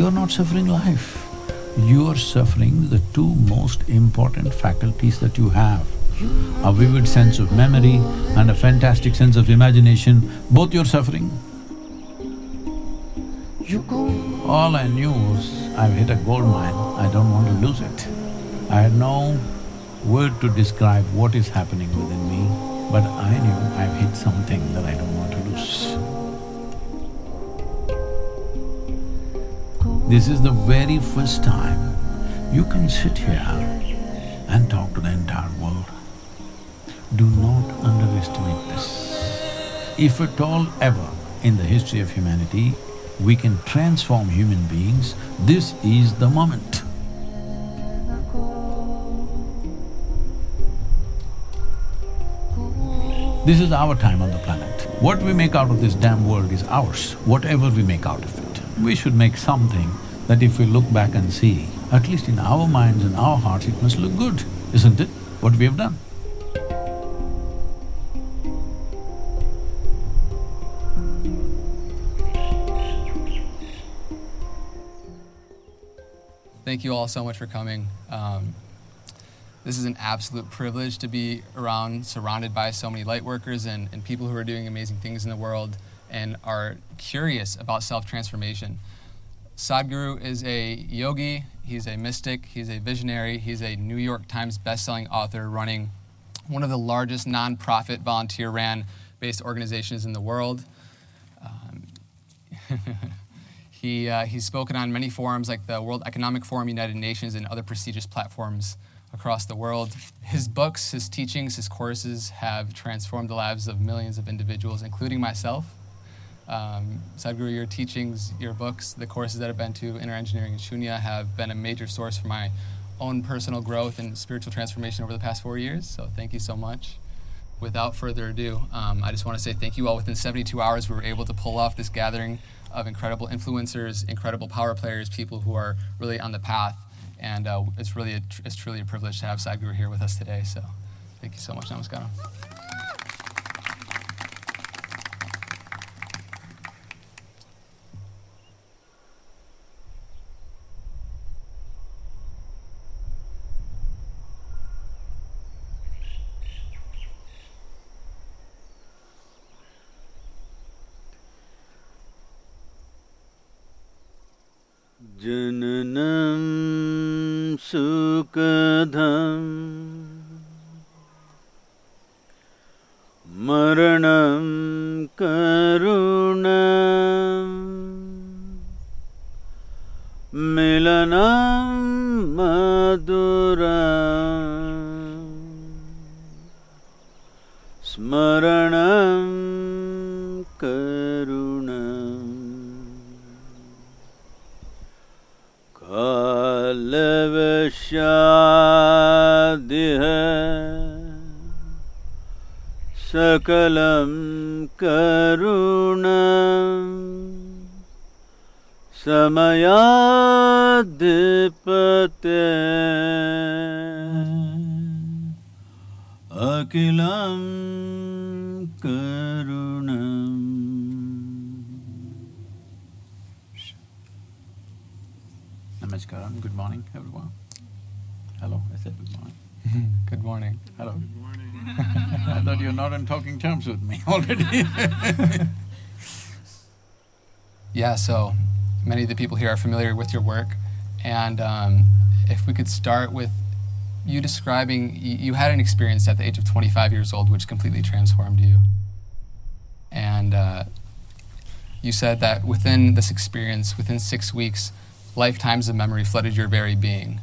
you're not suffering life. You're suffering the two most important faculties that you have. A vivid sense of memory and a fantastic sense of imagination, both you're suffering. All I knew was I've hit a gold mine, I don't want to lose it. I had no word to describe what is happening within me, but I knew I've hit something that I don't This is the very first time you can sit here and talk to the entire world. Do not underestimate this. If at all ever in the history of humanity we can transform human beings, this is the moment. This is our time on the planet. What we make out of this damn world is ours, whatever we make out of it. We should make something that if we look back and see, at least in our minds and our hearts, it must look good, isn't it, what we have done? Thank you all so much for coming. Um, this is an absolute privilege to be around, surrounded by so many light workers and, and people who are doing amazing things in the world and are curious about self transformation. Sadhguru is a yogi, he's a mystic, he's a visionary, he's a New York Times bestselling author running one of the largest nonprofit volunteer ran based organizations in the world. Um, he, uh, he's spoken on many forums like the World Economic Forum, United Nations, and other prestigious platforms across the world. His books, his teachings, his courses have transformed the lives of millions of individuals, including myself. Um, Sadhguru, your teachings, your books, the courses that I've been to, Inner Engineering and Shunya, have been a major source for my own personal growth and spiritual transformation over the past four years. So thank you so much. Without further ado, um, I just want to say thank you all. Within 72 hours, we were able to pull off this gathering of incredible influencers, incredible power players, people who are really on the path and uh, it's really a, it's truly a privilege to have Sadhguru here with us today. So thank you so much. Namaskaram. जननं सुखधम् मरणं करुण मिलनं मधुर स्मरणं कालवशादिह सकलं करुण समयाधिपते अखिलं करुणम् Namaskaram, good morning everyone. Hello, I said good morning. good morning. Hello. Good morning. I thought you're not on talking terms with me already Yeah, so many of the people here are familiar with your work, and um, if we could start with you describing, you, you had an experience at the age of 25 years old which completely transformed you. And uh, you said that within this experience, within six weeks, lifetimes of memory flooded your very being.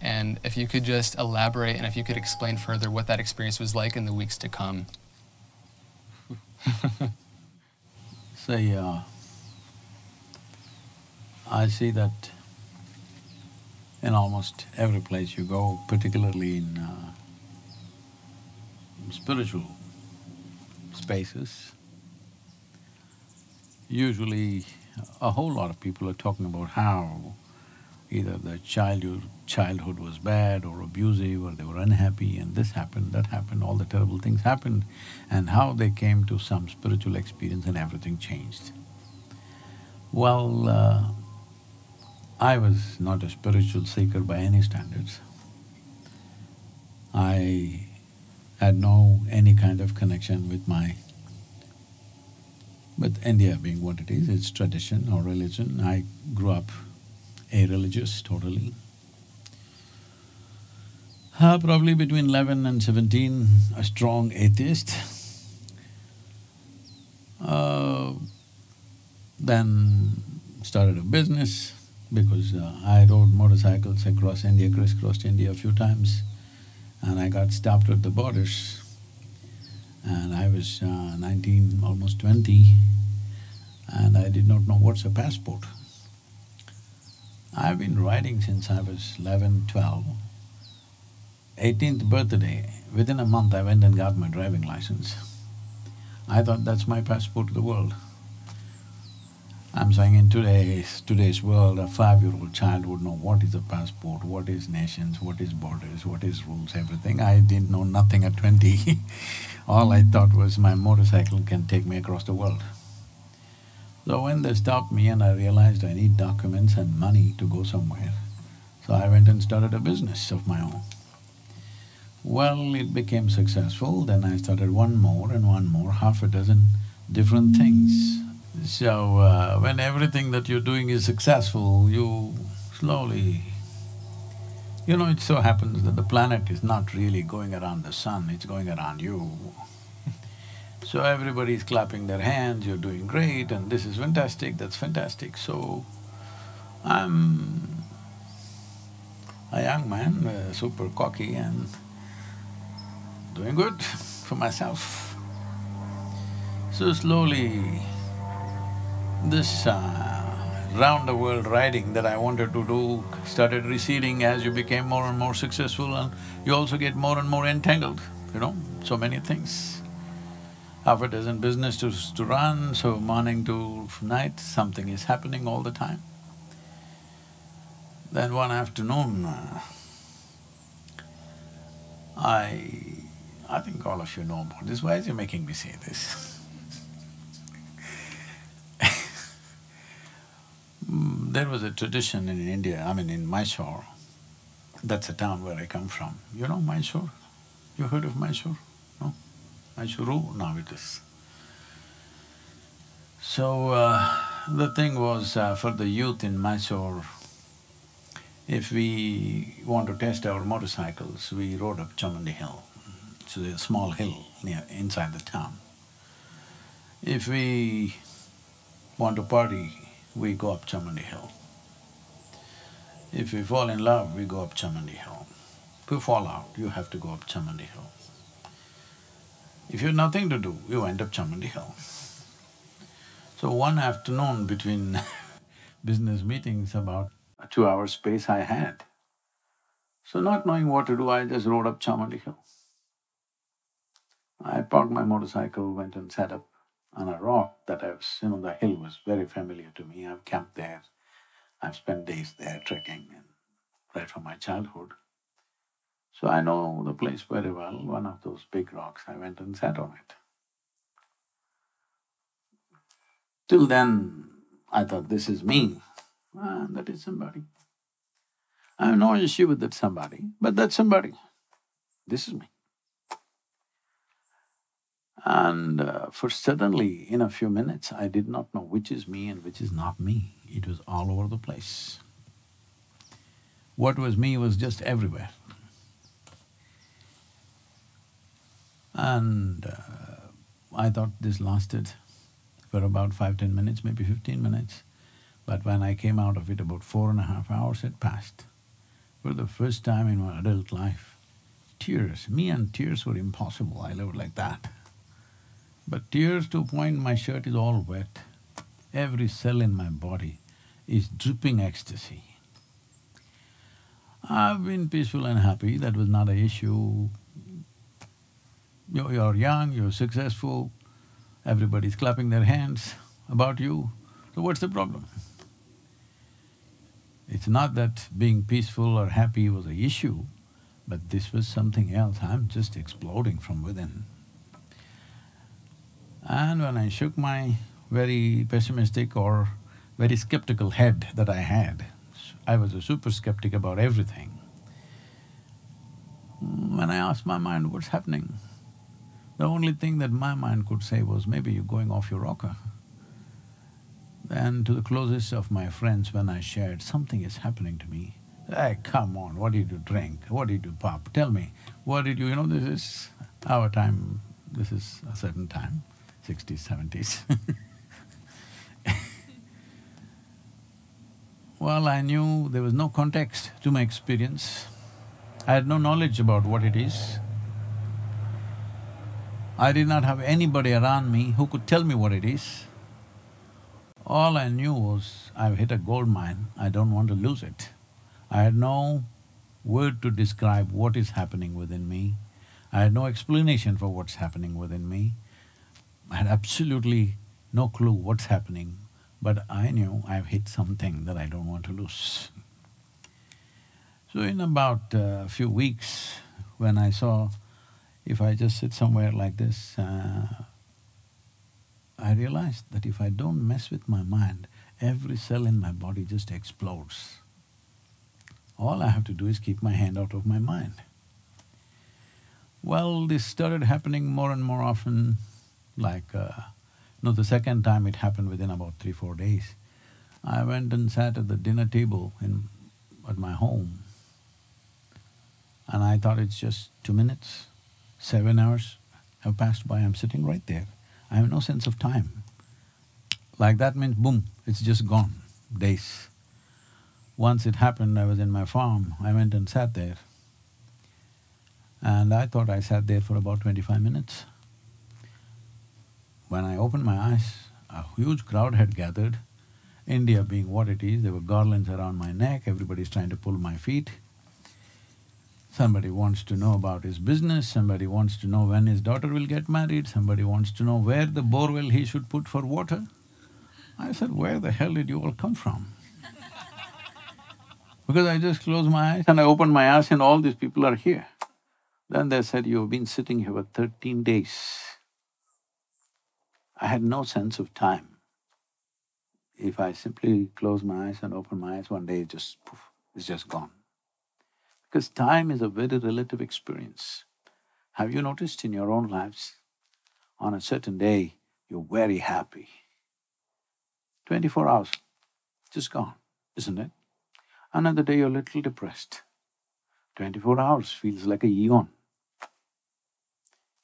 And if you could just elaborate and if you could explain further what that experience was like in the weeks to come. Say, uh, I see that in almost every place you go, particularly in uh, spiritual spaces, usually a whole lot of people are talking about how either their childhood, childhood was bad or abusive or they were unhappy and this happened, that happened, all the terrible things happened and how they came to some spiritual experience and everything changed. Well, uh, I was not a spiritual seeker by any standards. I had no any kind of connection with my… with India being what it is, its tradition or religion. I grew up a-religious totally. Uh, probably between eleven and seventeen, a strong atheist. Uh, then started a business because uh, I rode motorcycles across India, crisscrossed India a few times and I got stopped at the borders and I was uh, nineteen, almost twenty and I did not know what's a passport. I've been riding since I was 11, 12. 18th birthday, within a month I went and got my driving license. I thought that's my passport to the world. I'm saying in today's… today's world, a five-year-old child would know what is a passport, what is nations, what is borders, what is rules, everything. I didn't know nothing at twenty All I thought was my motorcycle can take me across the world. So when they stopped me and I realized I need documents and money to go somewhere, so I went and started a business of my own. Well, it became successful, then I started one more and one more, half a dozen different things. So, uh, when everything that you're doing is successful, you slowly… You know, it so happens that the planet is not really going around the sun, it's going around you. So everybody's clapping their hands, you're doing great and this is fantastic, that's fantastic. So, I'm a young man, uh, super cocky and doing good for myself. So slowly, this uh, round the world riding that I wanted to do started receding as you became more and more successful and you also get more and more entangled, you know, so many things. Half a dozen business to, to run, so morning to night, something is happening all the time. Then one afternoon, I… I think all of you know about this, why is he making me say this? There was a tradition in India, I mean in Mysore, that's a town where I come from. You know Mysore? You heard of Mysore? Mysuru now it is. So, uh, the thing was uh, for the youth in Mysore, if we want to test our motorcycles, we rode up Chamundi Hill. It's a small hill near inside the town. If we want to party, we go up Chamundi Hill. If we fall in love, we go up Chamundi Hill. If you fall out, you have to go up Chamundi Hill. If you have nothing to do, you end up Chamundi Hill. So one afternoon between business meetings, about a two-hour space I had. So not knowing what to do, I just rode up Chamundi Hill. I parked my motorcycle, went and sat up on a rock that I was, you know, the hill was very familiar to me. I've camped there, I've spent days there trekking and right from my childhood. So I know the place very well, one of those big rocks, I went and sat on it. Till then, I thought, this is me, and that is somebody. I have no issue with that somebody, but that's somebody. This is me. And uh, for suddenly, in a few minutes, I did not know which is me and which is not me. It was all over the place. What was me was just everywhere. And uh, I thought this lasted for about five, ten minutes, maybe fifteen minutes. But when I came out of it, about four and a half hours had passed. For the first time in my adult life, tears, me and tears were impossible, I lived like that. But tears to a point my shirt is all wet. Every cell in my body is dripping ecstasy. I've been peaceful and happy, that was not an issue. You're, you're young, you're successful, everybody's clapping their hands about you, so what's the problem? It's not that being peaceful or happy was an issue, but this was something else, I'm just exploding from within. And when I shook my very pessimistic or very skeptical head that I had, I was a super skeptic about everything. When I asked my mind, what's happening? The only thing that my mind could say was, maybe you're going off your rocker. And to the closest of my friends, when I shared, something is happening to me. Hey, come on, what did you drink? What did you pop? Tell me, what did you… you know, this is our time, this is a certain time, sixties, seventies Well, I knew there was no context to my experience. I had no knowledge about what it is. I did not have anybody around me who could tell me what it is. All I knew was, I've hit a gold mine, I don't want to lose it. I had no word to describe what is happening within me. I had no explanation for what's happening within me. I had absolutely no clue what's happening, but I knew I've hit something that I don't want to lose. So in about a few weeks, when I saw if I just sit somewhere like this, uh, I realized that if I don't mess with my mind, every cell in my body just explodes. All I have to do is keep my hand out of my mind. Well, this started happening more and more often, like uh, no, the second time it happened within about three, four days. I went and sat at the dinner table in… at my home and I thought it's just two minutes, seven hours have passed by, I'm sitting right there. I have no sense of time. Like that means boom, it's just gone, days. Once it happened, I was in my farm, I went and sat there. And I thought I sat there for about twenty-five minutes. When I opened my eyes, a huge crowd had gathered. India being what it is, there were garlands around my neck, everybody's trying to pull my feet. Somebody wants to know about his business, somebody wants to know when his daughter will get married, somebody wants to know where the borewell he should put for water. I said, where the hell did you all come from? because I just closed my eyes and I opened my eyes and all these people are here. Then they said, you've been sitting here for thirteen days. I had no sense of time. If I simply close my eyes and open my eyes, one day it just poof, it's just gone. Because time is a very relative experience. Have you noticed in your own lives, on a certain day, you're very happy. Twenty-four hours, just gone, isn't it? Another day you're a little depressed. Twenty-four hours feels like a eon.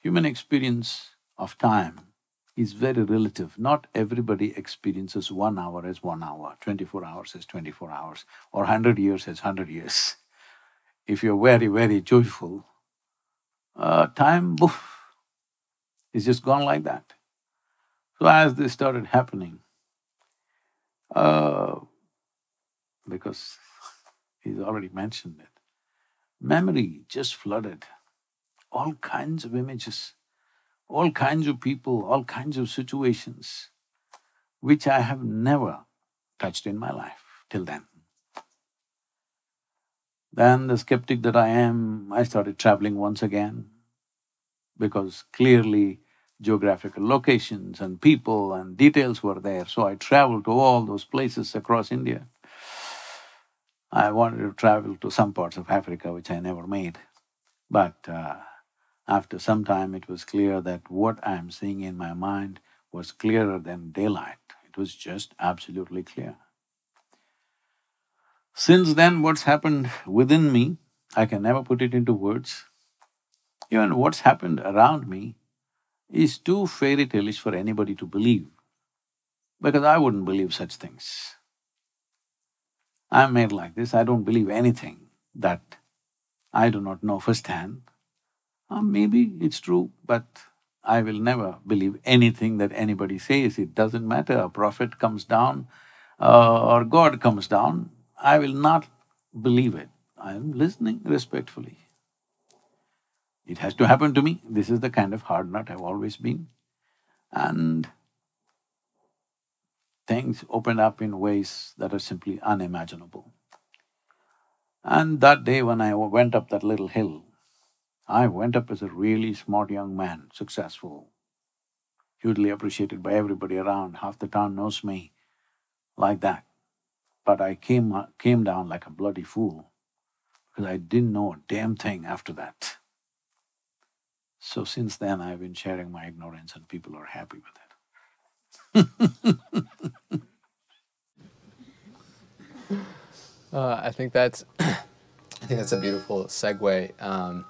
Human experience of time is very relative. Not everybody experiences one hour as one hour, twenty-four hours as twenty-four hours, or hundred years as hundred years. If you're very, very joyful, uh, time, boof, is just gone like that. So as this started happening, uh, because he's already mentioned it, memory just flooded, all kinds of images all kinds of people, all kinds of situations, which I have never touched in my life till then. Then the skeptic that I am, I started traveling once again because clearly geographical locations and people and details were there, so I traveled to all those places across India. I wanted to travel to some parts of Africa which I never made, but uh, after some time it was clear that what I am seeing in my mind was clearer than daylight. It was just absolutely clear. Since then, what's happened within me, I can never put it into words. Even what's happened around me is too fairy tale-ish for anybody to believe, because I wouldn't believe such things. I'm made like this, I don't believe anything that I do not know firsthand uh, maybe it's true, but I will never believe anything that anybody says. It doesn't matter, a prophet comes down uh, or God comes down, I will not believe it. I am listening respectfully. It has to happen to me. This is the kind of hard nut I've always been. And things open up in ways that are simply unimaginable. And that day when I went up that little hill, I went up as a really smart young man, successful, hugely appreciated by everybody around, half the town knows me, like that. But I came, uh, came down like a bloody fool because I didn't know a damn thing after that. So since then, I've been sharing my ignorance and people are happy with it. Uh, I think that's I think that's a beautiful segue um,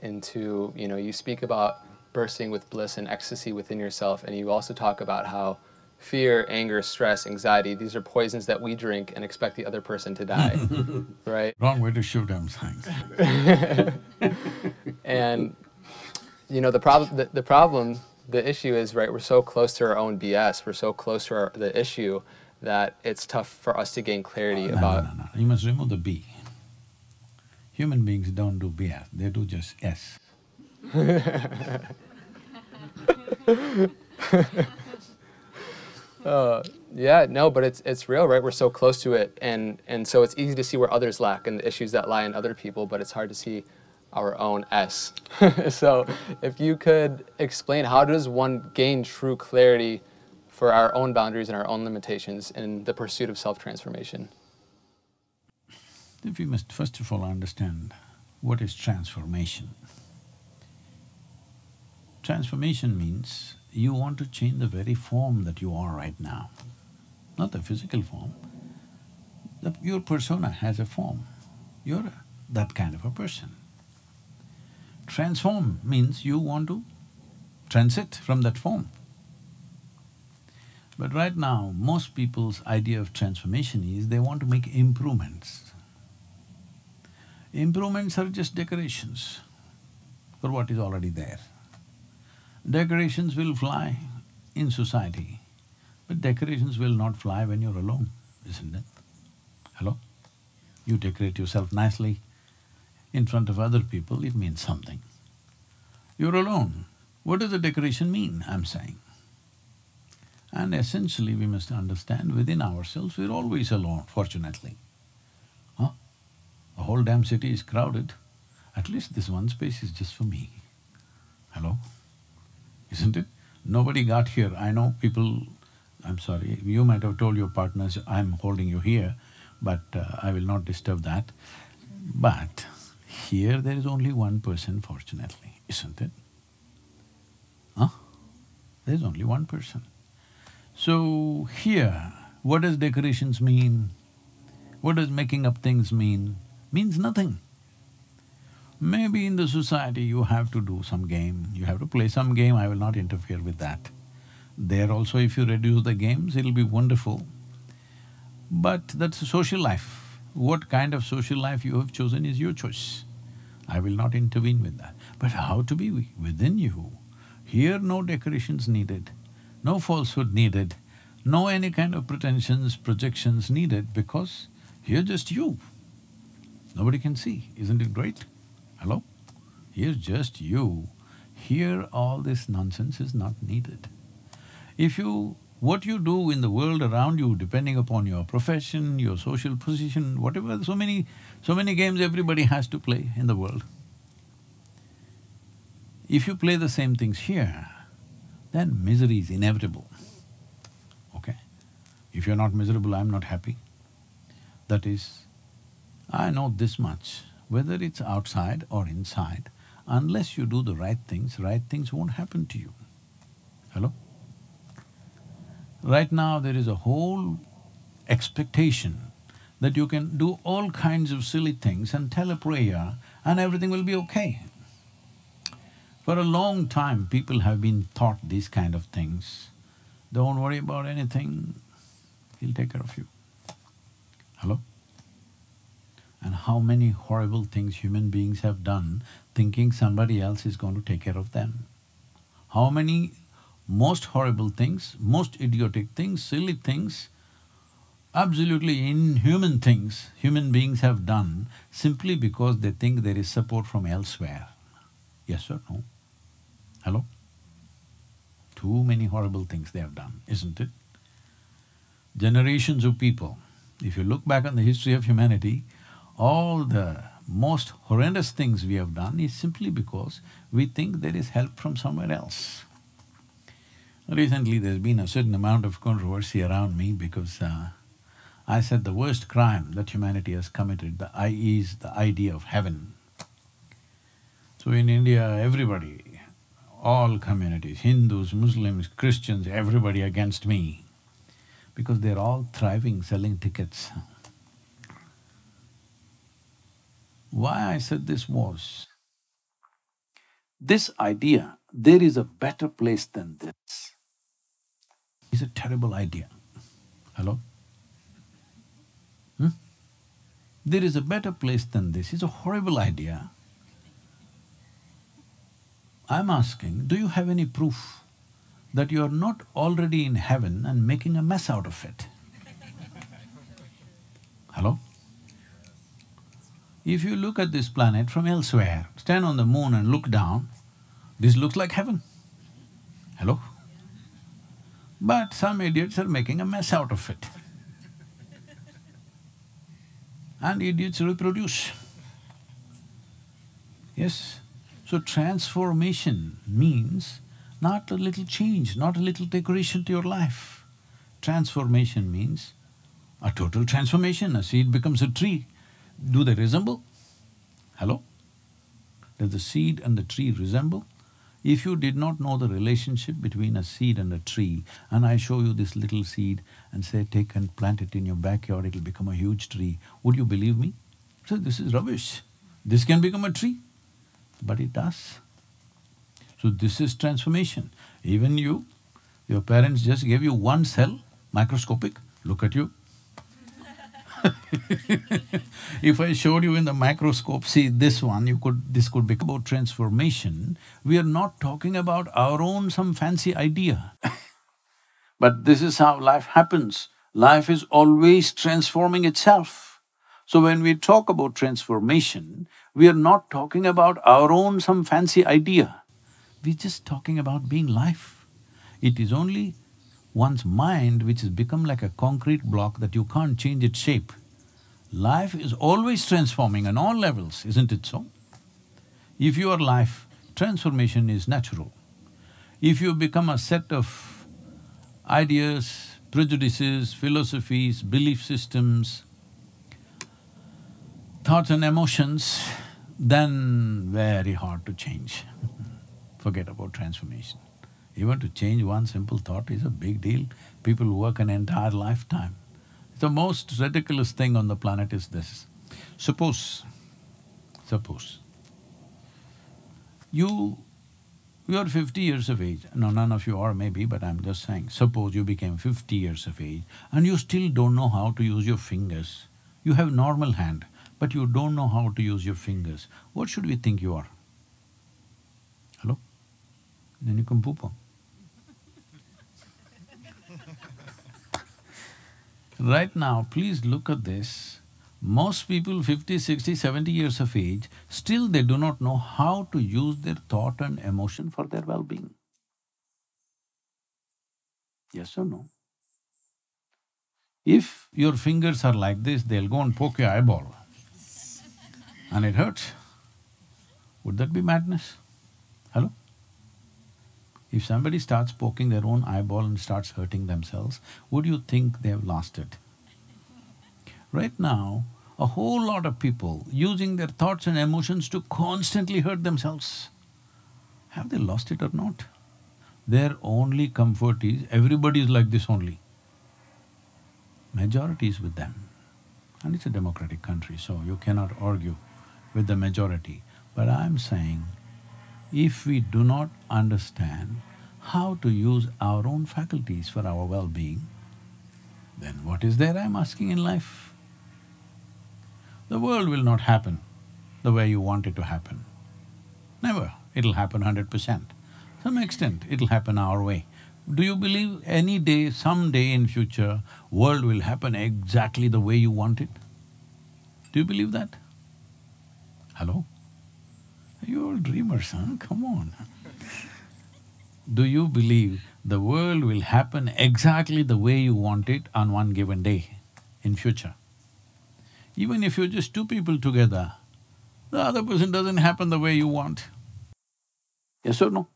into you know you speak about bursting with bliss and ecstasy within yourself, and you also talk about how fear, anger, stress, anxiety these are poisons that we drink and expect the other person to die, right? Wrong way to shoot them things. and you know the problem the, the problem the issue is right we're so close to our own bs we're so close to our, the issue that it's tough for us to gain clarity No, about no, no, no. You must remove the B. Human beings don't do BS, they do just S. Uh, yeah no but it's it's real right? We're so close to it and and so it's easy to see where others lack and the issues that lie in other people but it's hard to see our own s. So if you could explain how does one gain true clarity for our own boundaries and our own limitations in the pursuit of self-transformation? If you must first of all understand what is transformation. Transformation means you want to change the very form that you are right now, not the physical form. The, your persona has a form, you're a, that kind of a person. Transform means you want to transit from that form. But right now, most people's idea of transformation is they want to make improvements. Improvements are just decorations for what is already there. Decorations will fly in society, but decorations will not fly when you're alone, isn't it? Hello? You decorate yourself nicely in front of other people, it means something. You're alone, what does the decoration mean, I'm saying? And essentially we must understand within ourselves we're always alone, fortunately. Huh? The whole damn city is crowded, at least this one space is just for me. Hello? Isn't it? Nobody got here. I know people, I'm sorry, you might have told your partners, I'm holding you here, but uh, I will not disturb that. But here there is only one person, fortunately, isn't it? Huh? There's only one person. So here, what does decorations mean? What does making up things mean? Means nothing. Maybe in the society you have to do some game, you have to play some game, I will not interfere with that. There also if you reduce the games, it'll be wonderful. But that's a social life. What kind of social life you have chosen is your choice. I will not intervene with that. But how to be within you? Here no decorations needed, no falsehood needed, no any kind of pretensions, projections needed because here just you. Nobody can see, isn't it great? Hello? Here's just you. Here all this nonsense is not needed. If you… what you do in the world around you, depending upon your profession, your social position, whatever, so many… so many games everybody has to play in the world. If you play the same things here, then misery is inevitable, okay? If you're not miserable, I'm not happy. That is, I know this much, whether it's outside or inside, unless you do the right things, right things won't happen to you. Hello? Right now there is a whole expectation that you can do all kinds of silly things and tell a prayer and everything will be okay. For a long time, people have been taught these kind of things. Don't worry about anything, he'll take care of you. Hello? And how many horrible things human beings have done thinking somebody else is going to take care of them. How many most horrible things, most idiotic things, silly things, absolutely inhuman things human beings have done simply because they think there is support from elsewhere. Yes or no? Hello? Too many horrible things they have done, isn't it? Generations of people, if you look back on the history of humanity, all the most horrendous things we have done is simply because we think there is help from somewhere else. Recently there's been a certain amount of controversy around me because uh, I said the worst crime that humanity has committed the I is the idea of heaven. So in India, everybody, all communities, Hindus, Muslims, Christians, everybody against me because they're all thriving selling tickets. Why I said this was, this idea, there is a better place than this, is a terrible idea. Hello? Hmm? There is a better place than this, is a horrible idea. I'm asking, do you have any proof that you are not already in heaven and making a mess out of it? Hello? If you look at this planet from elsewhere, stand on the moon and look down, this looks like heaven. Hello? But some idiots are making a mess out of it. And idiots reproduce. Yes? So transformation means not a little change, not a little decoration to your life. Transformation means a total transformation. A seed becomes a tree. Do they resemble? Hello? Does the seed and the tree resemble? If you did not know the relationship between a seed and a tree, and I show you this little seed and say, take and plant it in your backyard, it'll become a huge tree, would you believe me? So this is rubbish. This can become a tree, but it does. So this is transformation. Even you, your parents just gave you one cell, microscopic, look at you, if I showed you in the microscope, see this one, you could… this could be about transformation, we are not talking about our own some fancy idea but this is how life happens. Life is always transforming itself. So when we talk about transformation, we are not talking about our own some fancy idea. We're just talking about being life. It is only one's mind which has become like a concrete block that you can't change its shape. Life is always transforming on all levels, isn't it so? If your life, transformation is natural. If you become a set of ideas, prejudices, philosophies, belief systems, thoughts and emotions, then very hard to change. Forget about transformation. Even to change one simple thought is a big deal. People work an entire lifetime. The most ridiculous thing on the planet is this. Suppose, suppose, you… you're fifty years of age, no, none of you are maybe, but I'm just saying, suppose you became fifty years of age and you still don't know how to use your fingers. You have normal hand, but you don't know how to use your fingers. What should we think you are? Then you can poop on. Right now, please look at this. Most people 50, 60, 70 years of age, still they do not know how to use their thought and emotion for their well-being. Yes or no? If your fingers are like this, they'll go and poke your eyeball and it hurts. Would that be madness? If somebody starts poking their own eyeball and starts hurting themselves, would you think they've lost it? Right now, a whole lot of people using their thoughts and emotions to constantly hurt themselves. Have they lost it or not? Their only comfort is everybody is like this only. Majority is with them. And it's a democratic country, so you cannot argue with the majority. But I'm saying, if we do not understand how to use our own faculties for our well-being, then what is there I'm asking in life? The world will not happen the way you want it to happen. Never. It'll happen hundred percent. Some extent, it'll happen our way. Do you believe any day, some day in future, world will happen exactly the way you want it? Do you believe that? Hello? You're all dreamers, huh? Come on. Do you believe the world will happen exactly the way you want it on one given day in future? Even if you're just two people together, the other person doesn't happen the way you want. Yes or no?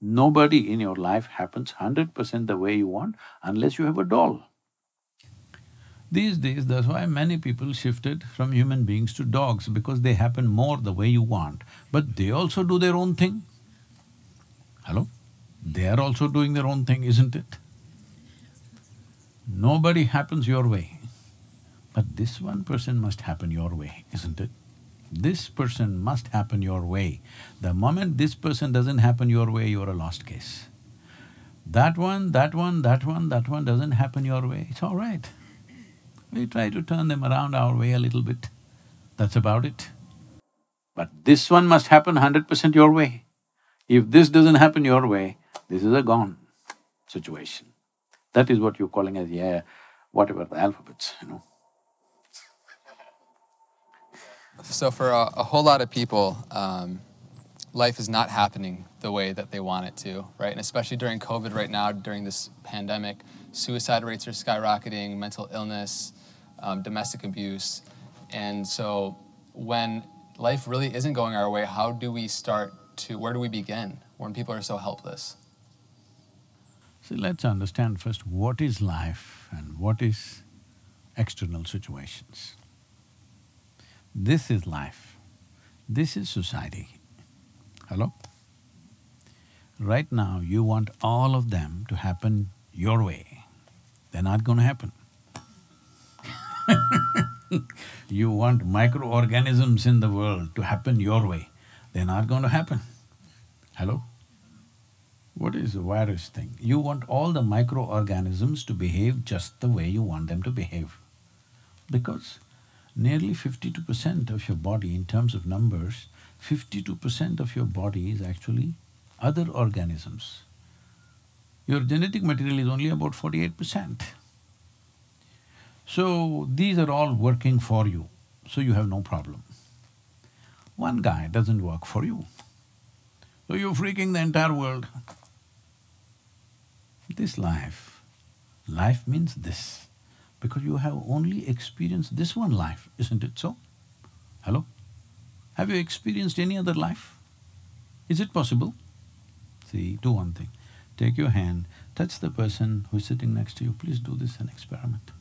Nobody in your life happens hundred percent the way you want unless you have a doll. These days, that's why many people shifted from human beings to dogs because they happen more the way you want, but they also do their own thing. Hello? They are also doing their own thing, isn't it? Nobody happens your way, but this one person must happen your way, isn't it? This person must happen your way. The moment this person doesn't happen your way, you're a lost case. That one, that one, that one, that one doesn't happen your way, it's all right. We try to turn them around our way a little bit, that's about it. But this one must happen hundred percent your way. If this doesn't happen your way, this is a gone situation. That is what you're calling as, yeah, whatever the alphabets, you know. So for a, a whole lot of people, um, life is not happening the way that they want it to, right? And especially during COVID right now, during this pandemic, suicide rates are skyrocketing, mental illness, um, domestic abuse. And so when life really isn't going our way, how do we start to, where do we begin when people are so helpless? See, let's understand first what is life and what is external situations. This is life, this is society. Hello? Right now, you want all of them to happen your way. They're not gonna happen. you want microorganisms in the world to happen your way. They're not going to happen. Hello? What is the virus thing? You want all the microorganisms to behave just the way you want them to behave. Because nearly fifty-two percent of your body in terms of numbers, fifty-two percent of your body is actually other organisms. Your genetic material is only about forty-eight percent. So, these are all working for you, so you have no problem. One guy doesn't work for you, so you're freaking the entire world. This life, life means this, because you have only experienced this one life, isn't it so? Hello? Have you experienced any other life? Is it possible? See, do one thing. Take your hand, touch the person who's sitting next to you, please do this an experiment.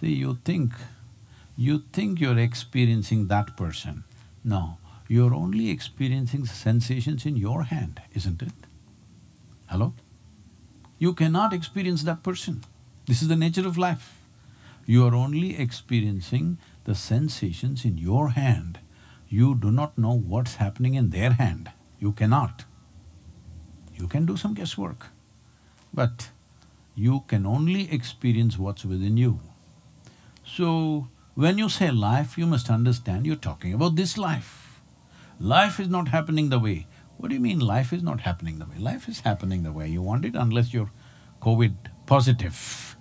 See, you think, you think you're experiencing that person. No, you're only experiencing sensations in your hand, isn't it? Hello? You cannot experience that person. This is the nature of life. You are only experiencing the sensations in your hand. You do not know what's happening in their hand. You cannot. You can do some guesswork, but you can only experience what's within you. So, when you say life, you must understand you're talking about this life. Life is not happening the way. What do you mean life is not happening the way? Life is happening the way you want it unless you're COVID positive.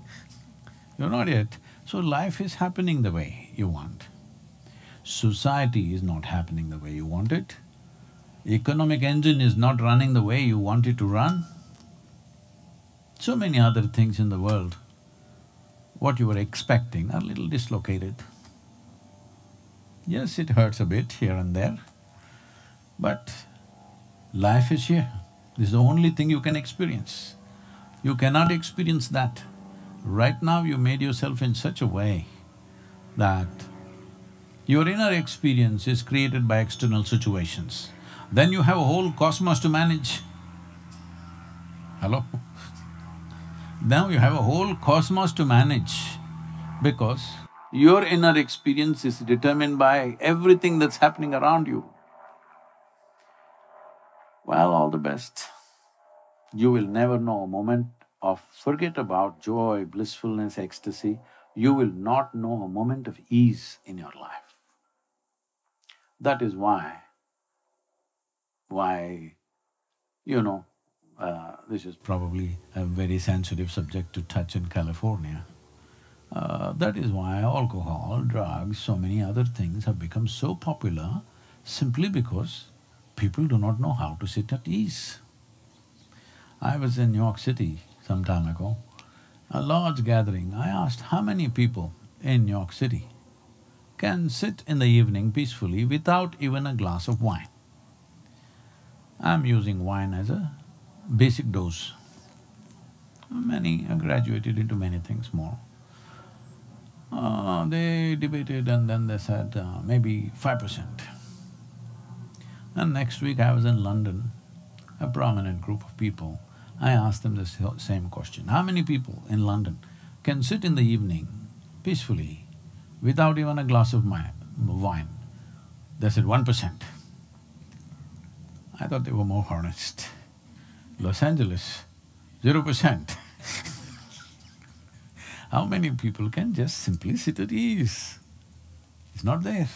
You're not yet. So life is happening the way you want. Society is not happening the way you want it. Economic engine is not running the way you want it to run. So many other things in the world what you were expecting a little dislocated. Yes, it hurts a bit here and there, but life is here. This is the only thing you can experience. You cannot experience that. Right now you made yourself in such a way that your inner experience is created by external situations. Then you have a whole cosmos to manage. Hello? Now you have a whole cosmos to manage because your inner experience is determined by everything that's happening around you. Well, all the best. You will never know a moment of… forget about joy, blissfulness, ecstasy, you will not know a moment of ease in your life. That is why, why, you know, uh, this is probably a very sensitive subject to touch in California. Uh, that is why alcohol, drugs, so many other things have become so popular simply because people do not know how to sit at ease. I was in New York City some time ago, a large gathering. I asked how many people in New York City can sit in the evening peacefully without even a glass of wine. I'm using wine as a basic dose. Many graduated into many things more. Uh, they debated and then they said uh, maybe five percent. And next week I was in London, a prominent group of people. I asked them the same question, how many people in London can sit in the evening peacefully without even a glass of wine? They said one percent. I thought they were more honest. Los Angeles, zero percent. How many people can just simply sit at ease? It's not there.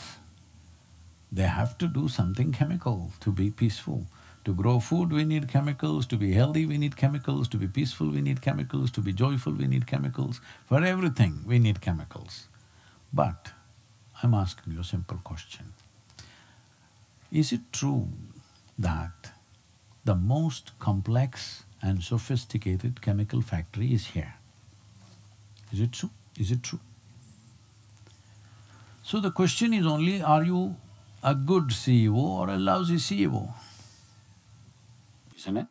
They have to do something chemical to be peaceful. To grow food, we need chemicals. To be healthy, we need chemicals. To be peaceful, we need chemicals. To be joyful, we need chemicals. For everything, we need chemicals. But I'm asking you a simple question. Is it true that the most complex and sophisticated chemical factory is here? Is it true? Is it true? So the question is only, are you a good CEO or a lousy CEO? Isn't it?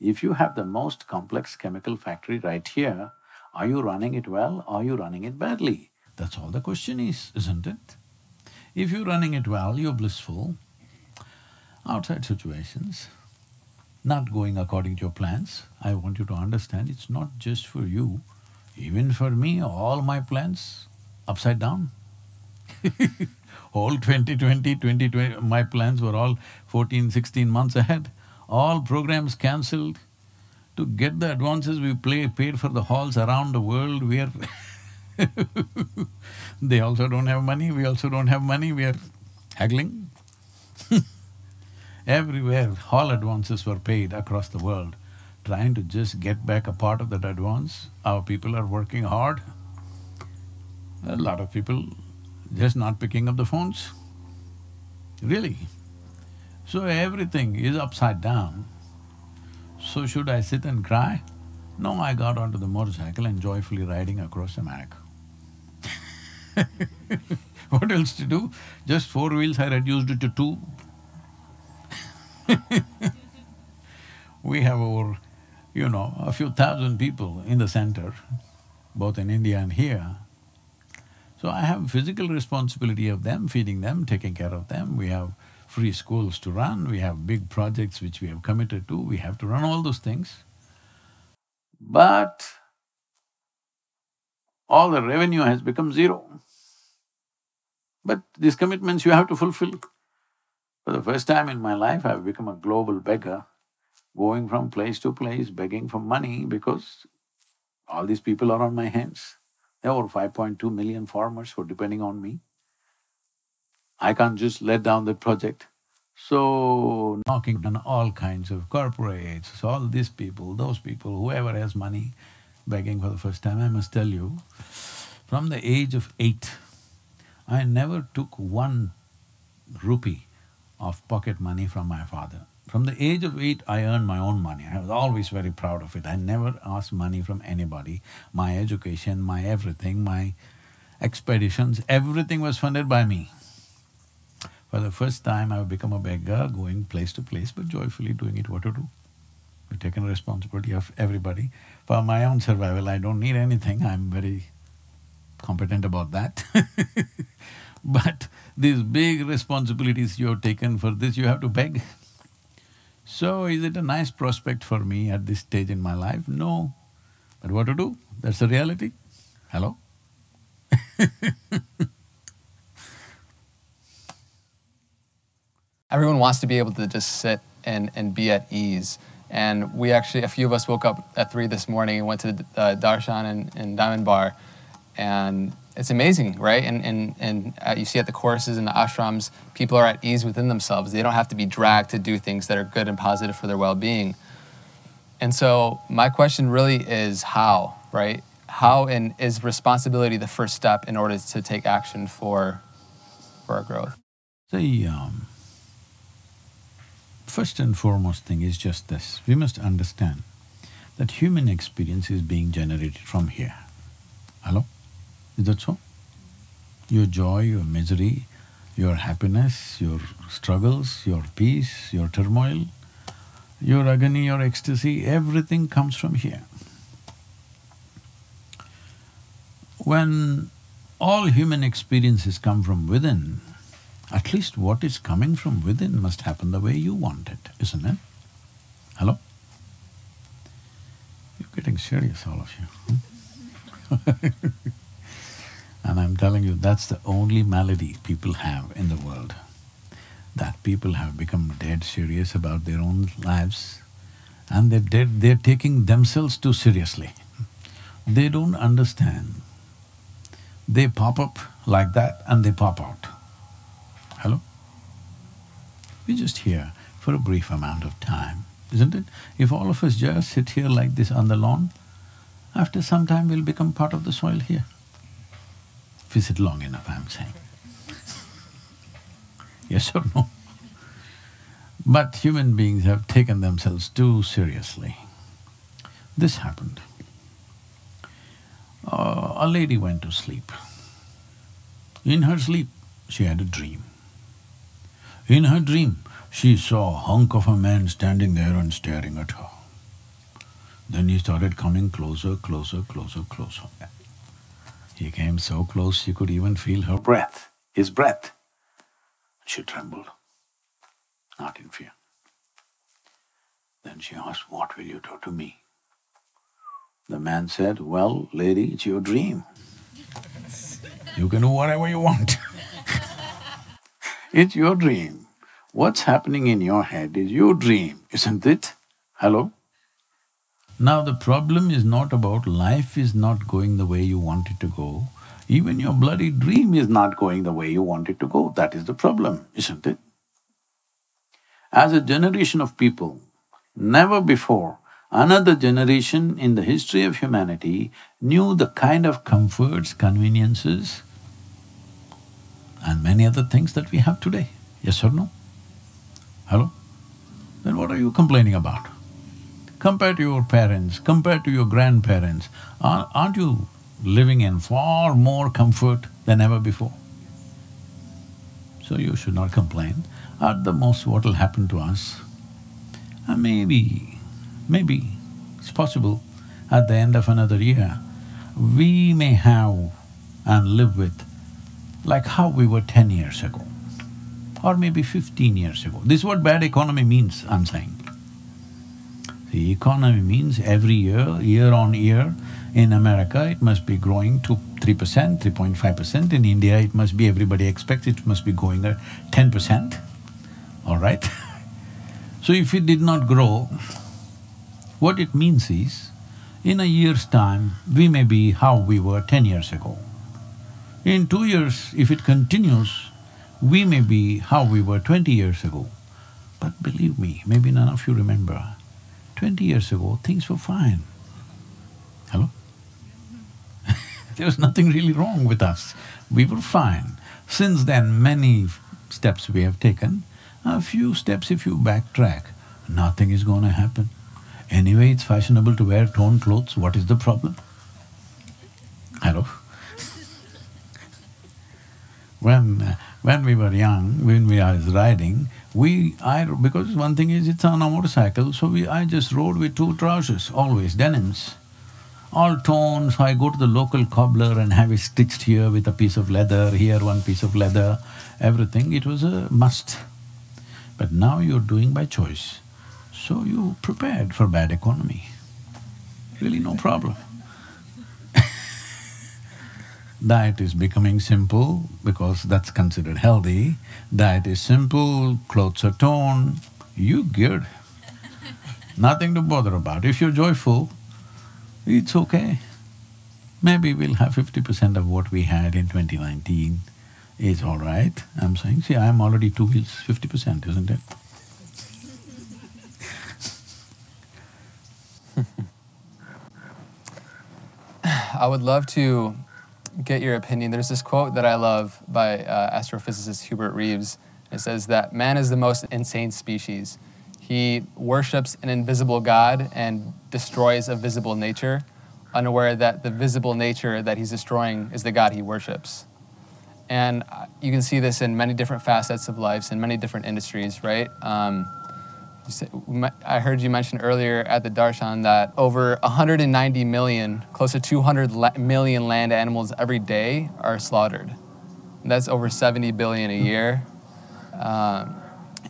If you have the most complex chemical factory right here, are you running it well or are you running it badly? That's all the question is, isn't it? If you're running it well, you're blissful. Outside situations, not going according to your plans, I want you to understand it's not just for you, even for me, all my plans upside down. all 2020, 2020, my plans were all 14, 16 months ahead. All programs cancelled. To get the advances we play, paid for the halls around the world, we are they also don't have money, we also don't have money, we are haggling. Everywhere, all advances were paid across the world. Trying to just get back a part of that advance, our people are working hard. A lot of people just not picking up the phones. Really. So everything is upside down. So should I sit and cry? No, I got onto the motorcycle and joyfully riding across America. what else to do? Just four wheels, I reduced it to two. we have over, you know, a few thousand people in the center, both in India and here. So I have physical responsibility of them, feeding them, taking care of them. We have free schools to run, we have big projects which we have committed to, we have to run all those things. But all the revenue has become zero. But these commitments you have to fulfill. For the first time in my life, I've become a global beggar, going from place to place, begging for money because all these people are on my hands. There are 5.2 million farmers who are depending on me. I can't just let down the project. So, knocking on all kinds of corporates, all these people, those people, whoever has money, begging for the first time, I must tell you, from the age of eight, I never took one rupee of pocket money from my father. From the age of eight, I earned my own money. I was always very proud of it. I never asked money from anybody. My education, my everything, my expeditions, everything was funded by me. For the first time, I've become a beggar, going place to place, but joyfully doing it what to do. I've taken responsibility of everybody. For my own survival, I don't need anything, I'm very competent about that. but these big responsibilities you have taken, for this you have to beg. So is it a nice prospect for me at this stage in my life? No. But what to do? That's the reality. Hello? Everyone wants to be able to just sit and, and be at ease. And we actually, a few of us woke up at three this morning and went to uh, Darshan and, and Diamond Bar. And it's amazing, right? And, and, and uh, you see at the courses and the ashrams, people are at ease within themselves. They don't have to be dragged to do things that are good and positive for their well being. And so, my question really is how, right? How and is responsibility the first step in order to take action for, for our growth? The um, first and foremost thing is just this. We must understand that human experience is being generated from here. Hello? Is that so? Your joy, your misery, your happiness, your struggles, your peace, your turmoil, your agony, your ecstasy, everything comes from here. When all human experiences come from within, at least what is coming from within must happen the way you want it, isn't it? Hello? You're getting serious, all of you. Hmm? and I'm telling you, that's the only malady people have in the world. That people have become dead serious about their own lives and they're dead, they're taking themselves too seriously. They don't understand. They pop up like that and they pop out. Hello? We're just here for a brief amount of time, isn't it? If all of us just sit here like this on the lawn, after some time we'll become part of the soil here. We long enough, I'm saying. yes or no? But human beings have taken themselves too seriously. This happened. Uh, a lady went to sleep. In her sleep, she had a dream. In her dream, she saw a hunk of a man standing there and staring at her. Then he started coming closer, closer, closer, closer. He came so close she could even feel her breath, his breath. She trembled, not in fear. Then she asked, What will you do to me? The man said, Well, lady, it's your dream. You can do whatever you want. it's your dream. What's happening in your head is your dream, isn't it? Hello? Now the problem is not about life is not going the way you want it to go, even your bloody dream is not going the way you want it to go, that is the problem, isn't it? As a generation of people, never before another generation in the history of humanity knew the kind of comforts, conveniences and many other things that we have today, yes or no? Hello? Then what are you complaining about? Compared to your parents, compared to your grandparents, aren't you living in far more comfort than ever before? So you should not complain. At the most, what will happen to us? Uh, maybe, maybe it's possible at the end of another year, we may have and live with like how we were ten years ago, or maybe fifteen years ago. This is what bad economy means, I'm saying. The economy means every year, year on year, in America it must be growing to three percent, three point five percent. In India it must be, everybody expects it must be going at ten percent, all right? so if it did not grow, what it means is, in a year's time, we may be how we were ten years ago. In two years, if it continues, we may be how we were twenty years ago. But believe me, maybe none of you remember, Twenty years ago, things were fine. Hello? there was nothing really wrong with us. We were fine. Since then, many steps we have taken. A few steps if you backtrack, nothing is going to happen. Anyway, it's fashionable to wear torn clothes, what is the problem? Hello? when, uh, when we were young, when we was riding, we… I… because one thing is it's on a motorcycle, so we… I just rode with two trousers, always, denims. All torn, so I go to the local cobbler and have it stitched here with a piece of leather, here one piece of leather, everything, it was a must. But now you're doing by choice, so you prepared for bad economy. Really no problem. Diet is becoming simple because that's considered healthy. Diet is simple, clothes are torn, you good. Nothing to bother about. If you're joyful, it's okay. Maybe we'll have fifty percent of what we had in 2019. It's all right, I'm saying. See, I'm already two wheels, fifty percent, isn't it? I would love to get your opinion. There's this quote that I love by uh, astrophysicist Hubert Reeves. It says that man is the most insane species. He worships an invisible God and destroys a visible nature, unaware that the visible nature that he's destroying is the God he worships. And uh, you can see this in many different facets of lives, in many different industries, right? Um, said, I heard you mention earlier at the darshan that over 190 million, close to 200 la- million land animals every day are slaughtered. That's over 70 billion a year. Um,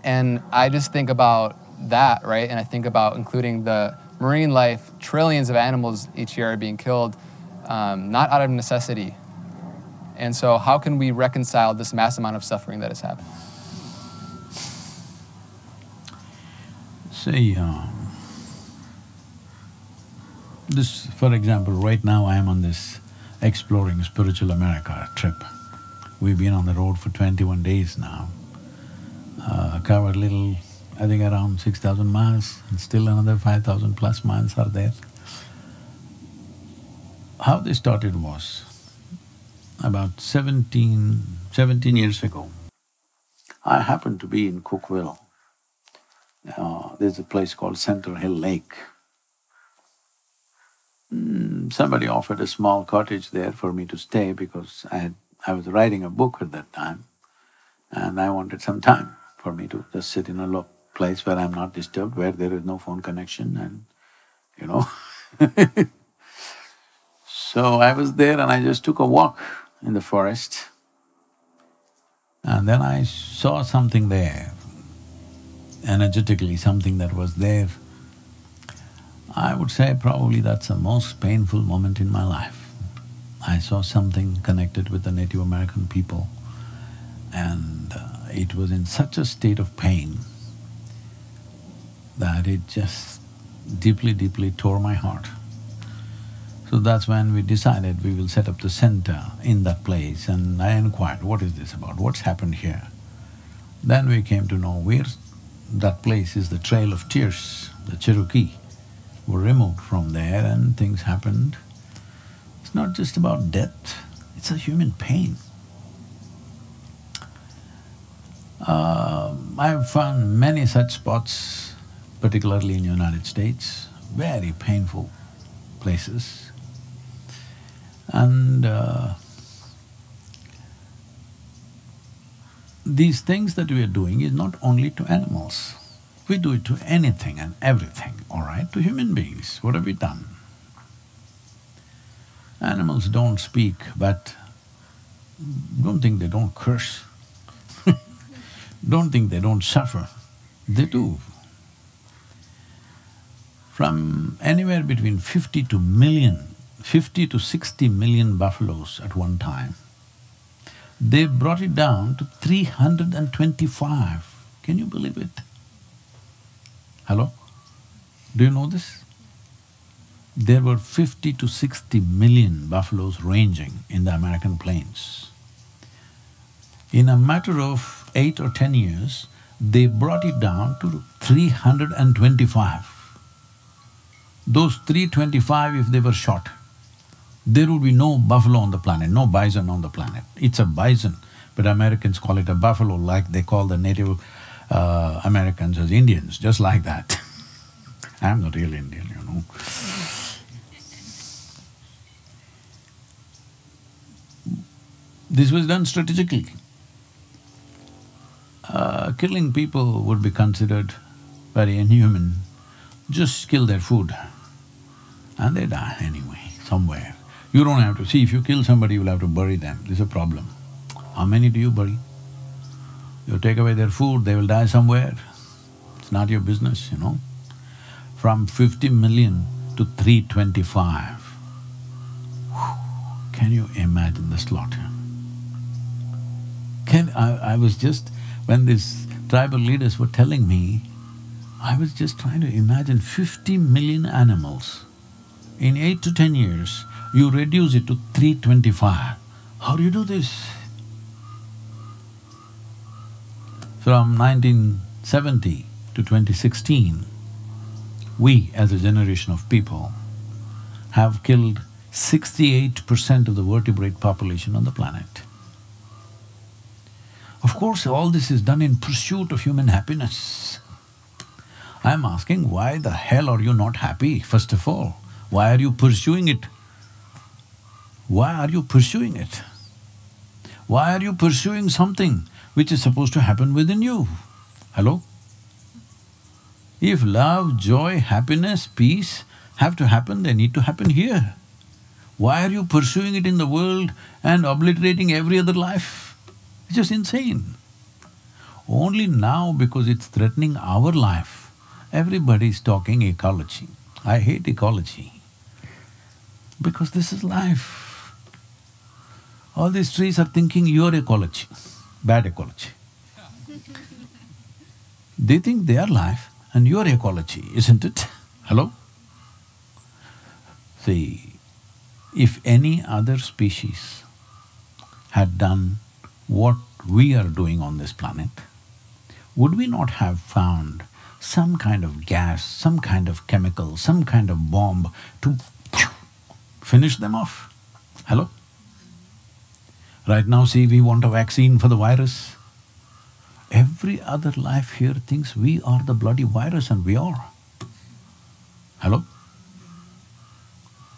and I just think about that, right? And I think about including the marine life, trillions of animals each year are being killed, um, not out of necessity. And so, how can we reconcile this mass amount of suffering that is happening? See, um, this, for example, right now I am on this exploring spiritual America trip. We've been on the road for twenty-one days now. Uh, covered little, I think around six thousand miles, and still another five thousand plus miles are there. How this started was about 17, 17 years ago. I happened to be in Cookeville uh, there's a place called Center Hill Lake. Mm, somebody offered a small cottage there for me to stay because I had, I was writing a book at that time and I wanted some time for me to just sit in a place where I'm not disturbed, where there is no phone connection and you know. so I was there and I just took a walk in the forest and then I saw something there energetically something that was there, I would say probably that's the most painful moment in my life. I saw something connected with the Native American people and uh, it was in such a state of pain that it just deeply, deeply tore my heart. So that's when we decided we will set up the center in that place and I inquired, what is this about, what's happened here? Then we came to know we're that place is the Trail of Tears, the Cherokee were removed from there and things happened. It's not just about death, it's a human pain. Uh, I've found many such spots, particularly in the United States, very painful places. And uh, these things that we are doing is not only to animals. We do it to anything and everything, all right? To human beings, what have we done? Animals don't speak, but don't think they don't curse. don't think they don't suffer. They do. From anywhere between fifty to million, fifty to sixty million buffaloes at one time they brought it down to 325. Can you believe it? Hello? Do you know this? There were 50 to 60 million buffaloes ranging in the American plains. In a matter of eight or ten years, they brought it down to 325. Those 325, if they were shot, there will be no buffalo on the planet, no bison on the planet. It's a bison, but Americans call it a buffalo like they call the native uh, Americans as Indians, just like that. I'm not real Indian, you know. This was done strategically. Uh, killing people would be considered very inhuman. Just kill their food and they die anyway, somewhere. You don't have to… See, if you kill somebody, you'll have to bury them, this is a problem. How many do you bury? You take away their food, they will die somewhere. It's not your business, you know. From fifty million to three twenty-five. Can you imagine the slaughter? Can… I, I was just… when these tribal leaders were telling me, I was just trying to imagine fifty million animals in eight to ten years, you reduce it to 325. How do you do this? From 1970 to 2016, we as a generation of people have killed sixty-eight percent of the vertebrate population on the planet. Of course, all this is done in pursuit of human happiness. I'm asking, why the hell are you not happy, first of all? Why are you pursuing it? Why are you pursuing it? Why are you pursuing something which is supposed to happen within you? Hello? If love, joy, happiness, peace have to happen, they need to happen here. Why are you pursuing it in the world and obliterating every other life? It's just insane. Only now because it's threatening our life, everybody is talking ecology. I hate ecology because this is life. All these trees are thinking your ecology, bad ecology. They think they are life and your ecology, isn't it? Hello? See, if any other species had done what we are doing on this planet, would we not have found some kind of gas, some kind of chemical, some kind of bomb to finish them off? Hello? Right now, see, we want a vaccine for the virus. Every other life here thinks we are the bloody virus and we are. Hello?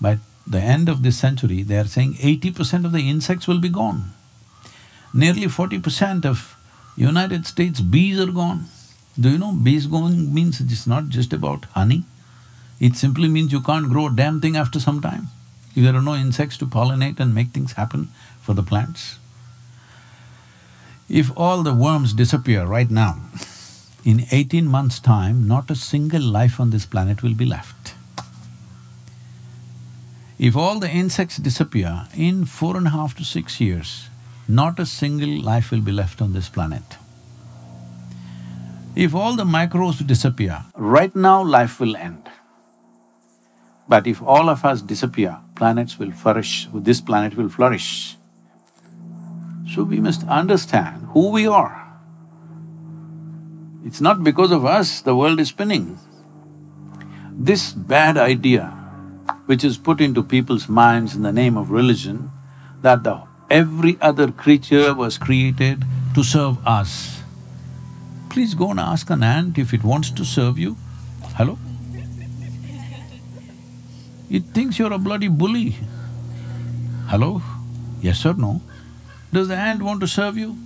By the end of this century, they are saying eighty percent of the insects will be gone. Nearly forty percent of United States bees are gone. Do you know bees gone means it's not just about honey, it simply means you can't grow a damn thing after some time. If there are no insects to pollinate and make things happen for the plants. If all the worms disappear right now, in eighteen months' time, not a single life on this planet will be left. If all the insects disappear, in four and a half to six years, not a single life will be left on this planet. If all the microbes disappear, right now life will end. But if all of us disappear, planets will flourish, this planet will flourish. So we must understand who we are. It's not because of us the world is spinning. This bad idea which is put into people's minds in the name of religion, that the every other creature was created to serve us. Please go and ask an ant if it wants to serve you. Hello? It thinks you're a bloody bully. Hello? Yes or no? Does the ant want to serve you?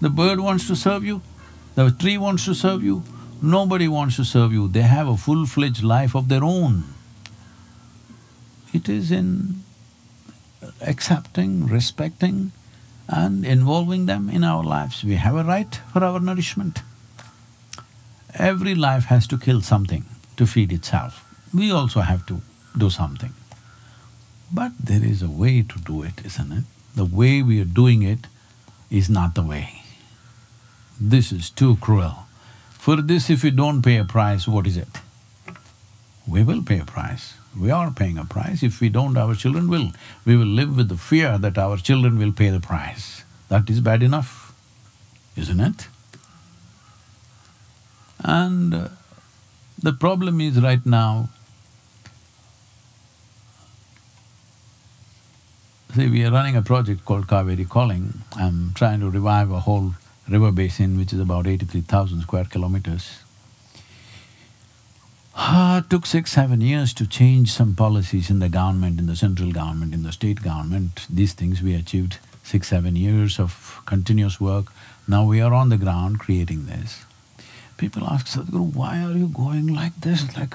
The bird wants to serve you? The tree wants to serve you? Nobody wants to serve you, they have a full-fledged life of their own. It is in accepting, respecting and involving them in our lives. We have a right for our nourishment. Every life has to kill something to feed itself. We also have to do something. But there is a way to do it, isn't it? The way we are doing it is not the way. This is too cruel. For this, if we don't pay a price, what is it? We will pay a price. We are paying a price. If we don't, our children will. We will live with the fear that our children will pay the price. That is bad enough, isn't it? And uh, the problem is right now, see, we are running a project called Cauvery Calling. I'm trying to revive a whole river basin which is about eighty-three thousand square kilometers. Ah, it took six, seven years to change some policies in the government, in the central government, in the state government. These things we achieved six, seven years of continuous work. Now we are on the ground creating this. People ask Sadhguru, why are you going like this, like…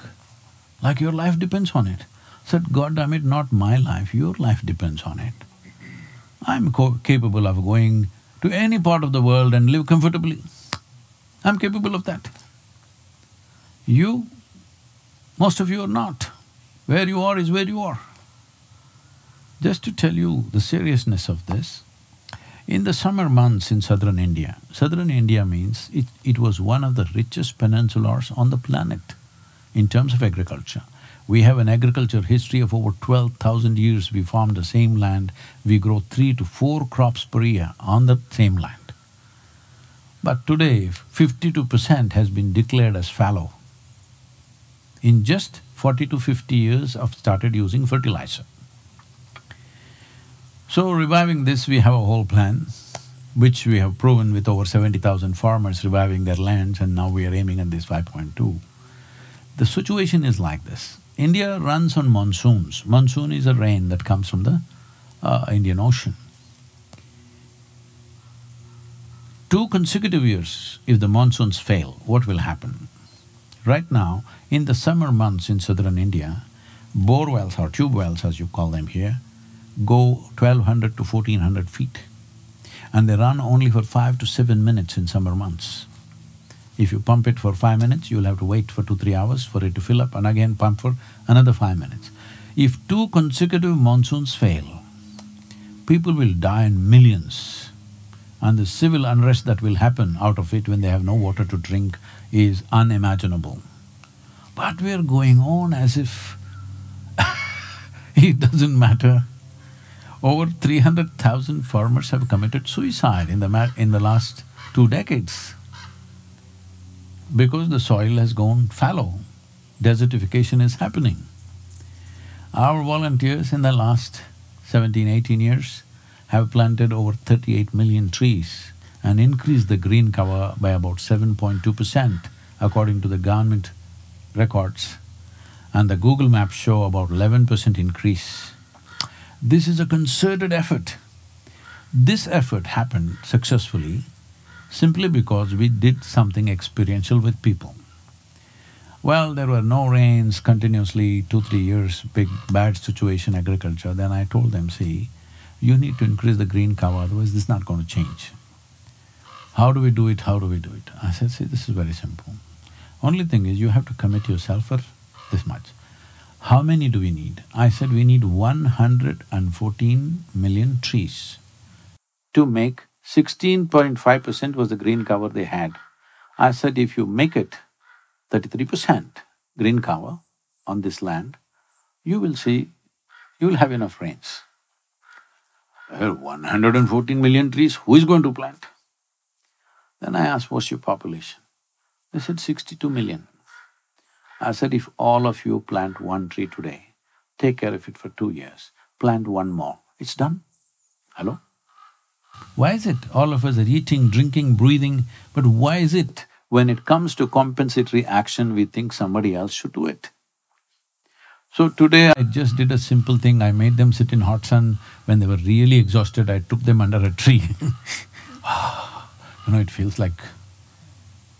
like your life depends on it? Said, God damn it, not my life, your life depends on it. I'm capable of going to any part of the world and live comfortably. I'm capable of that. You most of you are not. Where you are is where you are. Just to tell you the seriousness of this, in the summer months in southern India, southern India means it, it was one of the richest peninsulars on the planet in terms of agriculture. We have an agriculture history of over twelve thousand years, we farm the same land, we grow three to four crops per year on the same land. But today, fifty-two percent has been declared as fallow in just forty to fifty years I've started using fertilizer. So reviving this, we have a whole plan, which we have proven with over seventy thousand farmers reviving their lands and now we are aiming at this 5.2. The situation is like this. India runs on monsoons. Monsoon is a rain that comes from the uh, Indian Ocean. Two consecutive years, if the monsoons fail, what will happen? Right now, in the summer months in southern India, bore wells or tube wells as you call them here, go twelve hundred to fourteen hundred feet. And they run only for five to seven minutes in summer months. If you pump it for five minutes, you'll have to wait for two, three hours for it to fill up and again pump for another five minutes. If two consecutive monsoons fail, people will die in millions and the civil unrest that will happen out of it when they have no water to drink is unimaginable. But we're going on as if it doesn't matter. Over three hundred thousand farmers have committed suicide in the in the last two decades because the soil has gone fallow, desertification is happening. Our volunteers in the last 17, 18 years have planted over 38 million trees and increased the green cover by about 7.2 percent according to the government records. And the Google Maps show about 11 percent increase. This is a concerted effort. This effort happened successfully simply because we did something experiential with people. Well, there were no rains continuously, two, three years, big bad situation agriculture, then I told them, see, you need to increase the green cover, otherwise this is not going to change. How do we do it, how do we do it? I said, see, this is very simple. Only thing is you have to commit yourself for this much. How many do we need? I said we need one hundred and fourteen million trees to make 16.5 percent was the green cover they had. I said, if you make it 33 percent green cover on this land, you will see, you will have enough rains. Well, 114 million trees, who is going to plant? Then I asked, what's your population? They said 62 million. I said, if all of you plant one tree today, take care of it for two years, plant one more, it's done. Hello? Why is it all of us are eating, drinking, breathing, but why is it when it comes to compensatory action, we think somebody else should do it? So today I just did a simple thing, I made them sit in hot sun. When they were really exhausted, I took them under a tree You know, it feels like…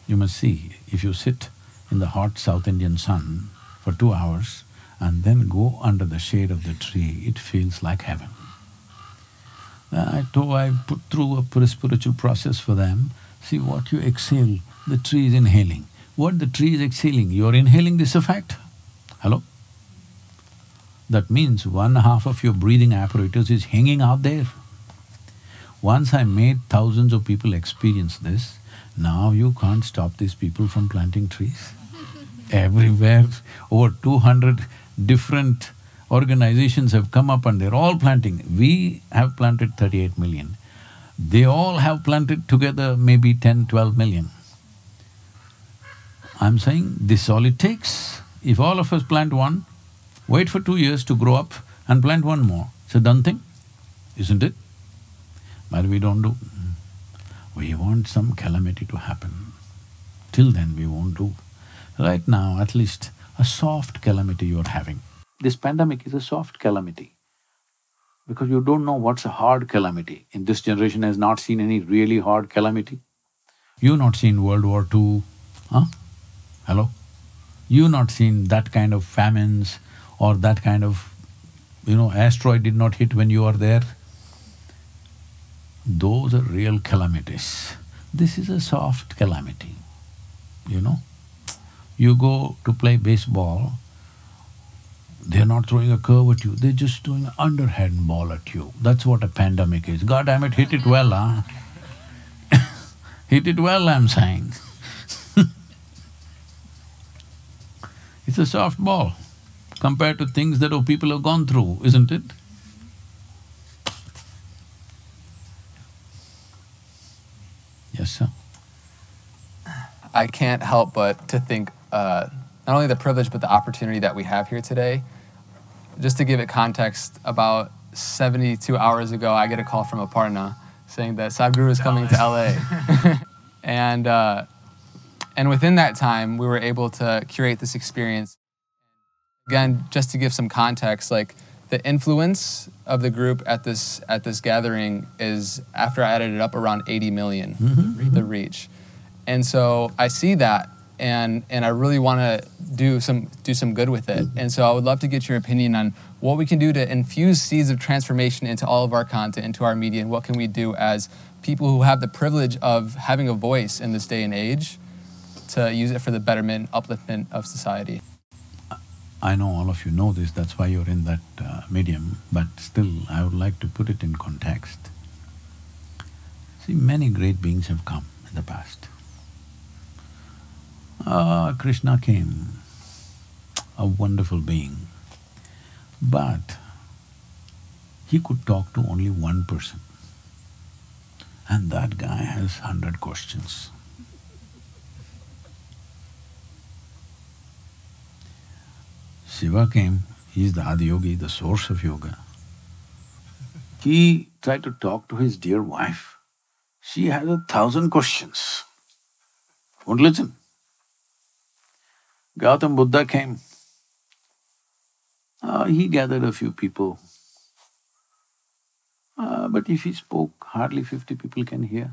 You must see, if you sit in the hot South Indian sun for two hours and then go under the shade of the tree, it feels like heaven. Uh, I told… I put through a spiritual process for them, see what you exhale, the tree is inhaling. What the tree is exhaling, you're inhaling this effect. Hello? That means one half of your breathing apparatus is hanging out there. Once I made thousands of people experience this, now you can't stop these people from planting trees. Everywhere, over two hundred different organizations have come up and they're all planting. We have planted thirty-eight million. They all have planted together maybe 10, 12 million. I'm saying this all it takes. If all of us plant one, wait for two years to grow up and plant one more. It's a done thing, isn't it? But we don't do. We want some calamity to happen. Till then we won't do. Right now, at least a soft calamity you're having. This pandemic is a soft calamity because you don't know what's a hard calamity. In this generation has not seen any really hard calamity. You've not seen World War II, huh? Hello? You've not seen that kind of famines or that kind of, you know, asteroid did not hit when you are there. Those are real calamities. This is a soft calamity, you know. You go to play baseball, they're not throwing a curve at you, they're just throwing an underhand ball at you. That's what a pandemic is. God damn it, hit it well, huh? hit it well, I'm saying It's a soft ball compared to things that people have gone through, isn't it? Yes, sir. I can't help but to think uh, not only the privilege but the opportunity that we have here today. Just to give it context, about 72 hours ago, I get a call from Aparna saying that Sadhguru is coming to LA. and, uh, and within that time, we were able to curate this experience. Again, just to give some context, like the influence of the group at this at this gathering is after I added it up around 80 million, Mhm, the reach. And so I see that and and I really want to do some do some good with it. And so I would love to get your opinion on what we can do to infuse seeds of transformation into all of our content, into our media, and what can we do as people who have the privilege of having a voice in this day and age to use it for the betterment, upliftment of society. I know all of you know this, that's why you're in that uh, medium, but still I would like to put it in context. See, many great beings have come in the past. Uh, Krishna came, a wonderful being, but he could talk to only one person. And that guy has hundred questions. Shiva came, he is the Adiyogi, the source of yoga. He tried to talk to his dear wife. She has a thousand questions. Won't listen. Gautam Buddha came. Uh, he gathered a few people. Uh, but if he spoke, hardly fifty people can hear.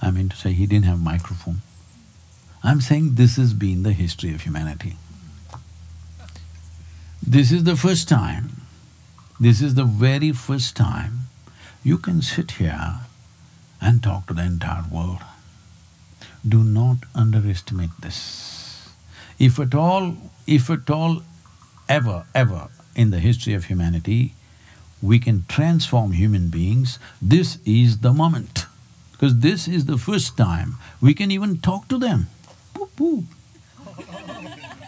I mean to say, he didn't have microphone. I'm saying this has been the history of humanity. This is the first time, this is the very first time you can sit here and talk to the entire world. Do not underestimate this. If at all, if at all ever, ever in the history of humanity, we can transform human beings, this is the moment. Because this is the first time we can even talk to them. Boop, boop.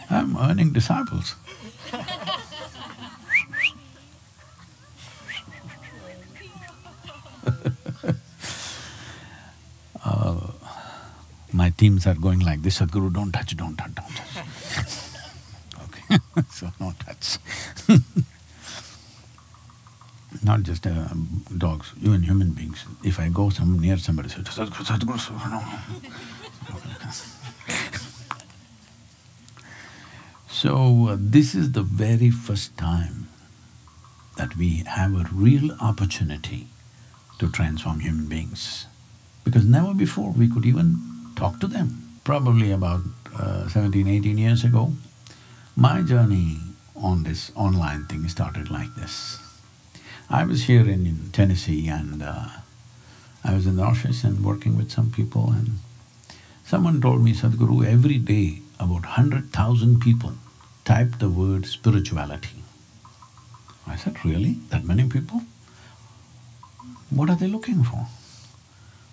I'm earning disciples. My teams are going like this, Sadhguru, don't touch, don't touch, don't touch. okay, so no touch. Not just uh, dogs, even human beings. If I go some near somebody, say, Sadhguru, Sadhguru, Sadhguru, no. So, uh, this is the very first time that we have a real opportunity to transform human beings. Because never before we could even talk to them. Probably about uh, 17, 18 years ago, my journey on this online thing started like this. I was here in, Tennessee and uh, I was in the office and working with some people and someone told me, Sadhguru, every day about hundred thousand people type the word spirituality. I said, really? That many people? What are they looking for?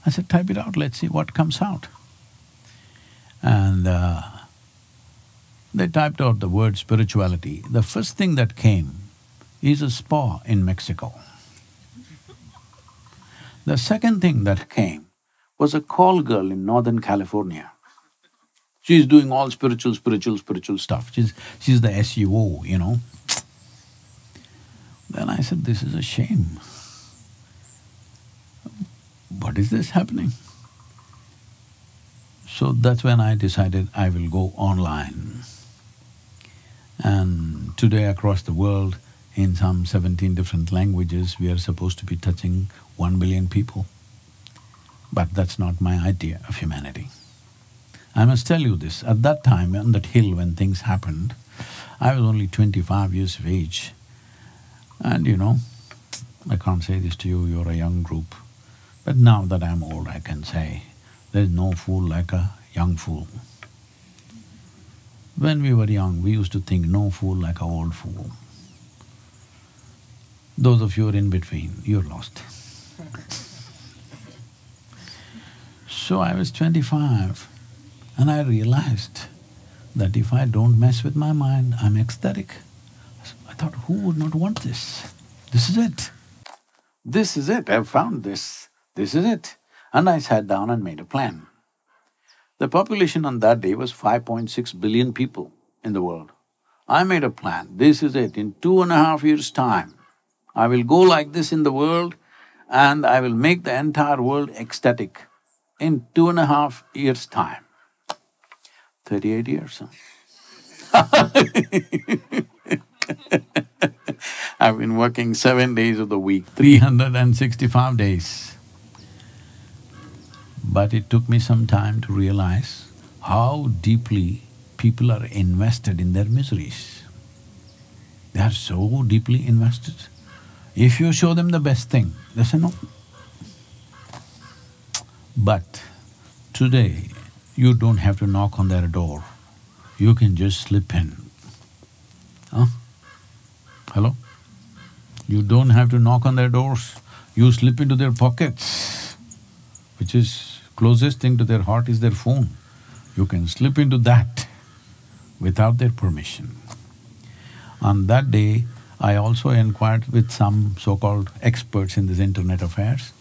I said, type it out, let's see what comes out. And uh, they typed out the word spirituality. The first thing that came is a spa in Mexico. The second thing that came was a call girl in Northern California. She's doing all spiritual, spiritual, spiritual stuff. She's, she's the SUO, you know. Then I said, this is a shame. What is this happening? So that's when I decided I will go online. And today across the world, in some seventeen different languages, we are supposed to be touching one billion people. But that's not my idea of humanity. I must tell you this, at that time on that hill when things happened, I was only twenty-five years of age. And you know, I can't say this to you, you're a young group. But now that I'm old, I can say, there's no fool like a young fool. When we were young, we used to think no fool like a old fool. Those of you who are in between, you're lost. so I was twenty-five and I realized that if I don't mess with my mind, I'm ecstatic. I thought, who would not want this? This is it. This is it, I've found this. This is it. And I sat down and made a plan. The population on that day was 5.6 billion people in the world. I made a plan, this is it, in two and a half years' time, I will go like this in the world and I will make the entire world ecstatic in two and a half years' time. Thirty-eight years, huh? I've been working seven days of the week, three hundred and sixty-five days. But it took me some time to realize how deeply people are invested in their miseries. They are so deeply invested. If you show them the best thing, they say no. But today, you don't have to knock on their door. You can just slip in. Huh? Hello? You don't have to knock on their doors. You slip into their pockets, which is closest thing to their heart is their phone. You can slip into that without their permission. On that day, I also inquired with some so-called experts in this internet affairs.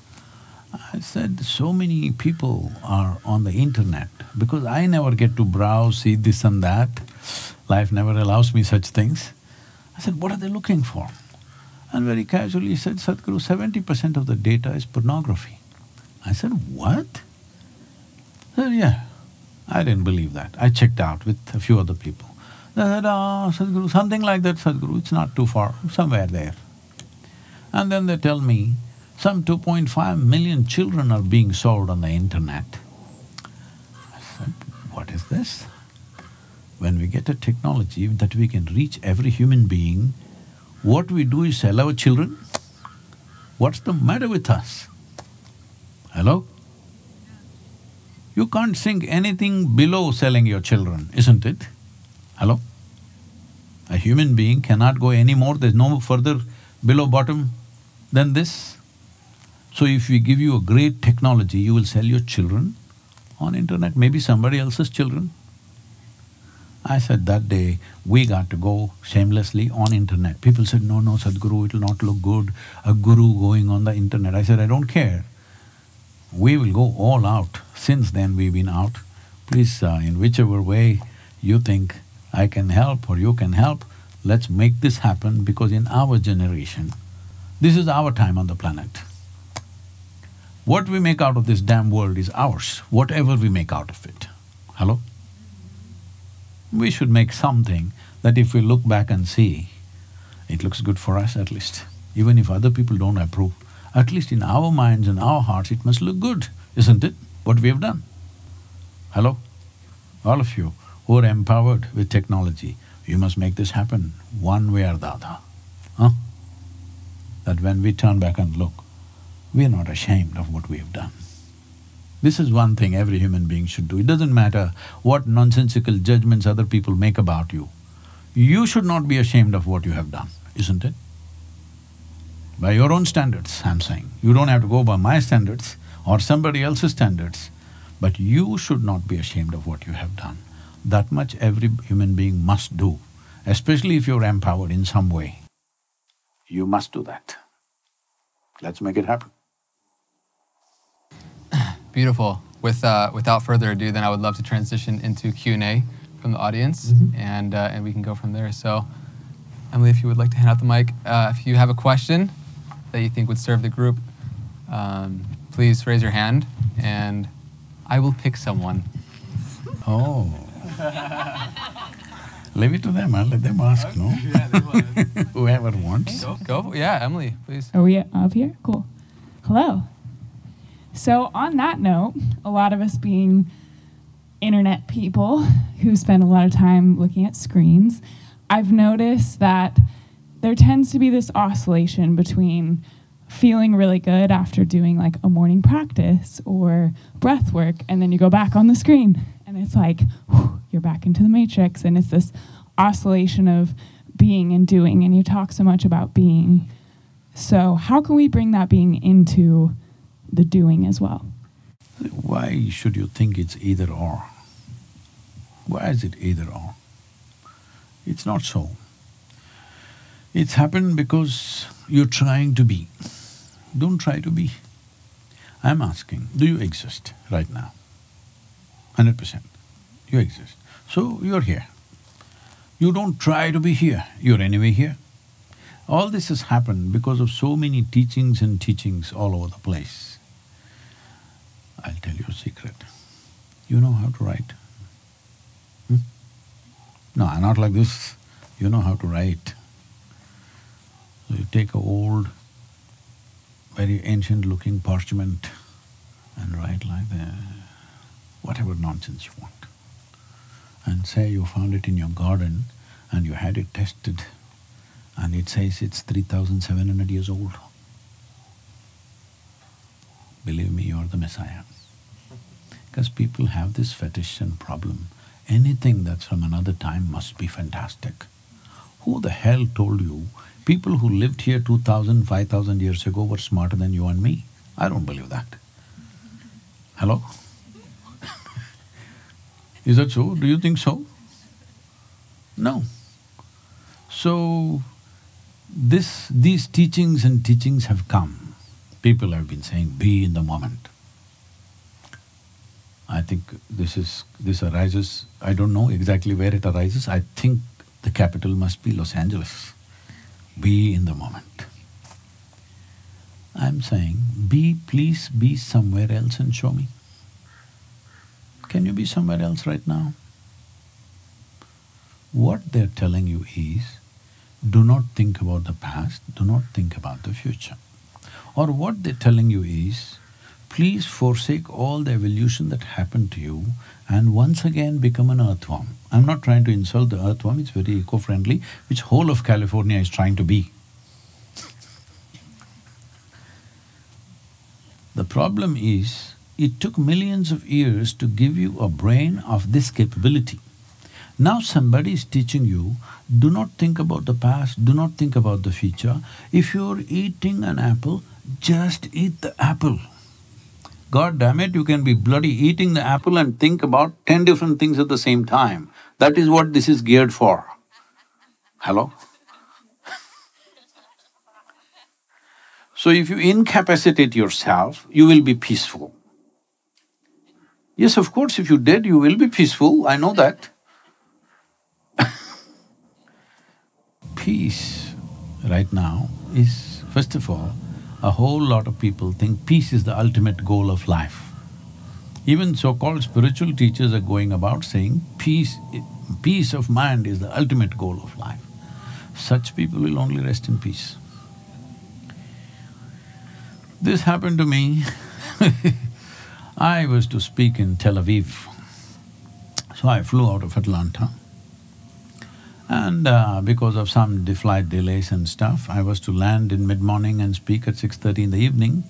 I said, so many people are on the internet because I never get to browse, see this and that. Life never allows me such things. I said, what are they looking for? And very casually he said, Sadhguru, seventy percent of the data is pornography. I said, what? He said, yeah. I didn't believe that. I checked out with a few other people. They said, ah, Sadhguru, something like that, Sadhguru, it's not too far, somewhere there. And then they tell me, some 2.5 million children are being sold on the internet. I said, what is this? When we get a technology that we can reach every human being, what we do is sell our children? What's the matter with us? Hello? You can't sink anything below selling your children, isn't it? Hello? A human being cannot go any more, there's no further below bottom than this. So if we give you a great technology, you will sell your children on internet, maybe somebody else's children. I said that day, we got to go shamelessly on internet. People said, no, no, Sadhguru, it'll not look good, a guru going on the internet. I said, I don't care. We will go all out. Since then, we've been out. Please, uh, in whichever way you think I can help or you can help, let's make this happen because in our generation, this is our time on the planet. What we make out of this damn world is ours, whatever we make out of it. Hello? We should make something that if we look back and see, it looks good for us at least. Even if other people don't approve, at least in our minds and our hearts it must look good, isn't it? What we have done. Hello? All of you who are empowered with technology, you must make this happen one way or the other, huh? That when we turn back and look, we are not ashamed of what we have done. This is one thing every human being should do. It doesn't matter what nonsensical judgments other people make about you. You should not be ashamed of what you have done, isn't it? By your own standards, I'm saying. You don't have to go by my standards or somebody else's standards, but you should not be ashamed of what you have done. That much every human being must do, especially if you're empowered in some way. You must do that. Let's make it happen. Beautiful. With, uh, without further ado, then I would love to transition into Q&A from the audience, and, uh, and we can go from there. So, Emily, if you would like to hand out the mic, uh, if you have a question that you think would serve the group, um, please raise your hand, and I will pick someone. Oh. Leave it to them, I'll let them ask, no? Whoever wants. Go, yeah, Emily, please. Are we up here? Cool. Hello. So, on that note, a lot of us being internet people who spend a lot of time looking at screens, I've noticed that there tends to be this oscillation between feeling really good after doing like a morning practice or breath work, and then you go back on the screen, and it's like whew, you're back into the matrix, and it's this oscillation of being and doing, and you talk so much about being. So, how can we bring that being into the doing as well? Why should you think it's either or? Why is it either or? It's not so. It's happened because you're trying to be. Don't try to be. I'm asking, do you exist right now? Hundred percent. You exist. So you're here. You don't try to be here, you're anyway here. All this has happened because of so many teachings and teachings all over the place. I'll tell you a secret. You know how to write? Hmm? No, not like this. You know how to write. So you take a old, very ancient-looking parchment and write like that, whatever nonsense you want. and say you found it in your garden and you had it tested and it says it's 3700 years old. Believe me, you're the Messiah. Because people have this fetish and problem. Anything that's from another time must be fantastic. Who the hell told you people who lived here 2000, 5000 years ago were smarter than you and me? I don't believe that. Hello? Is that so? Do you think so? No. So, this… these teachings and teachings have come. People have been saying, be in the moment. I think this is… this arises, I don't know exactly where it arises, I think the capital must be Los Angeles. Be in the moment. I'm saying, be… please be somewhere else and show me. Can you be somewhere else right now? What they're telling you is, do not think about the past, do not think about the future. Or what they're telling you is, please forsake all the evolution that happened to you and once again become an earthworm. I'm not trying to insult the earthworm, it's very eco-friendly, which whole of California is trying to be. The problem is, it took millions of years to give you a brain of this capability. Now somebody is teaching you, do not think about the past, do not think about the future. If you're eating an apple, just eat the apple. God damn it, you can be bloody eating the apple and think about ten different things at the same time. That is what this is geared for. Hello? so if you incapacitate yourself, you will be peaceful. Yes, of course, if you did, you will be peaceful, I know that. Peace right now is, first of all, a whole lot of people think peace is the ultimate goal of life. Even so-called spiritual teachers are going about saying peace, peace of mind is the ultimate goal of life. Such people will only rest in peace. This happened to me I was to speak in Tel Aviv. So I flew out of Atlanta. And uh, because of some de flight delays and stuff, I was to land in mid-morning and speak at six thirty in the evening,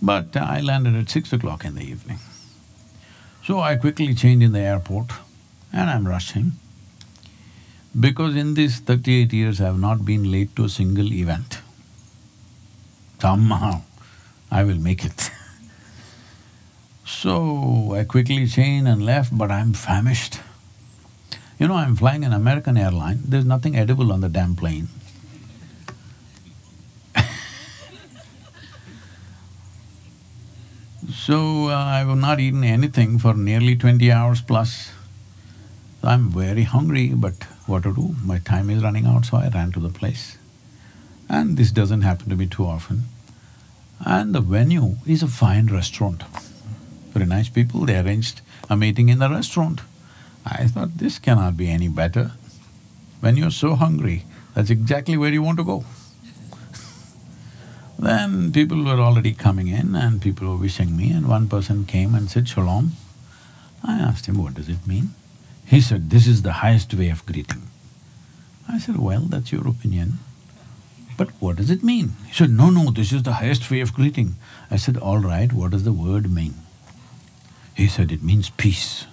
but uh, I landed at six o'clock in the evening. So I quickly changed in the airport and I'm rushing. Because in these thirty-eight years, I have not been late to a single event. Somehow, I will make it So I quickly changed and left, but I'm famished. You know, I'm flying an American airline, there's nothing edible on the damn plane. so uh, I have not eaten anything for nearly twenty hours plus. I'm very hungry, but what to do? My time is running out, so I ran to the place. And this doesn't happen to me too often. And the venue is a fine restaurant. Very nice people, they arranged a meeting in the restaurant. I thought, this cannot be any better. When you're so hungry, that's exactly where you want to go. then people were already coming in and people were wishing me and one person came and said, Shalom. I asked him, what does it mean? He said, this is the highest way of greeting. I said, well, that's your opinion. But what does it mean? He said, no, no, this is the highest way of greeting. I said, all right, what does the word mean? He said, it means peace.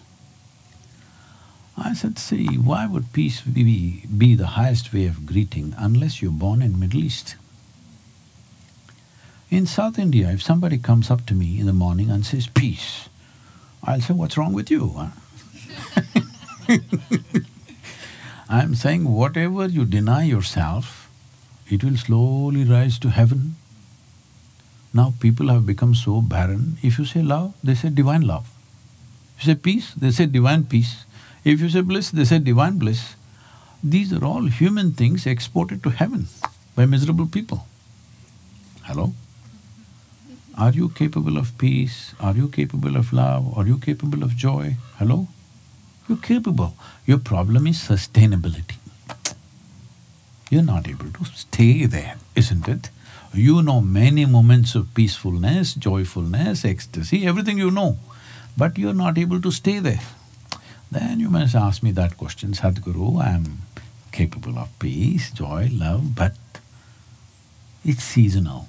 I said, see, why would peace be, be the highest way of greeting unless you're born in Middle East? In South India, if somebody comes up to me in the morning and says, peace, I'll say, what's wrong with you? I'm saying whatever you deny yourself, it will slowly rise to heaven. Now people have become so barren, if you say love, they say divine love. If you say peace, they say divine peace. If you say bliss, they say divine bliss. These are all human things exported to heaven by miserable people. Hello? Are you capable of peace? Are you capable of love? Are you capable of joy? Hello? You're capable. Your problem is sustainability. You're not able to stay there, isn't it? You know many moments of peacefulness, joyfulness, ecstasy, everything you know, but you're not able to stay there. Then you must ask me that question, Sadhguru, I am capable of peace, joy, love, but it's seasonal.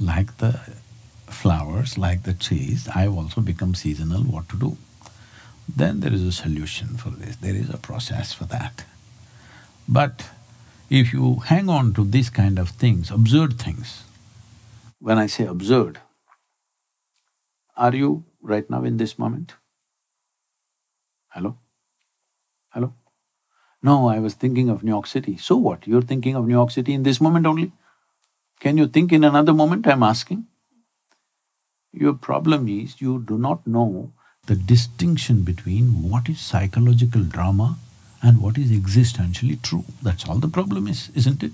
Like the flowers, like the trees, I've also become seasonal, what to do? Then there is a solution for this, there is a process for that. But if you hang on to these kind of things, absurd things, when I say absurd, are you right now in this moment? Hello? Hello? No, I was thinking of New York City. So what? You're thinking of New York City in this moment only? Can you think in another moment, I'm asking? Your problem is you do not know the distinction between what is psychological drama and what is existentially true. That's all the problem is, isn't it?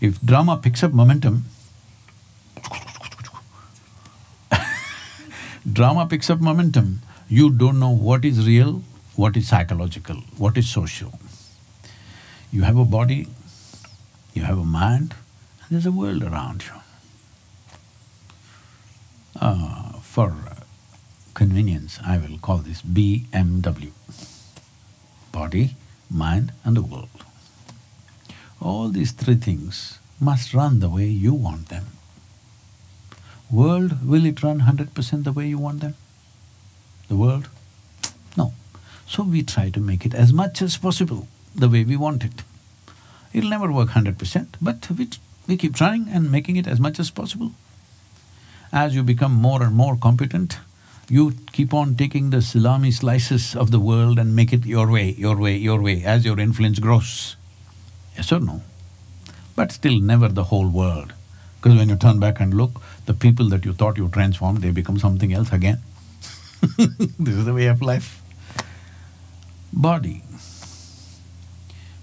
If drama picks up momentum, drama picks up momentum, you don't know what is real, what is psychological, what is social. You have a body, you have a mind, and there's a world around you. Uh, for convenience, I will call this BMW body, mind, and the world. All these three things must run the way you want them. World, will it run hundred percent the way you want them? The world? So we try to make it as much as possible the way we want it. It'll never work hundred percent, but we, we keep trying and making it as much as possible. As you become more and more competent, you keep on taking the salami slices of the world and make it your way, your way, your way, as your influence grows. Yes or no? But still never the whole world. Because when you turn back and look, the people that you thought you transformed, they become something else again. this is the way of life. Body.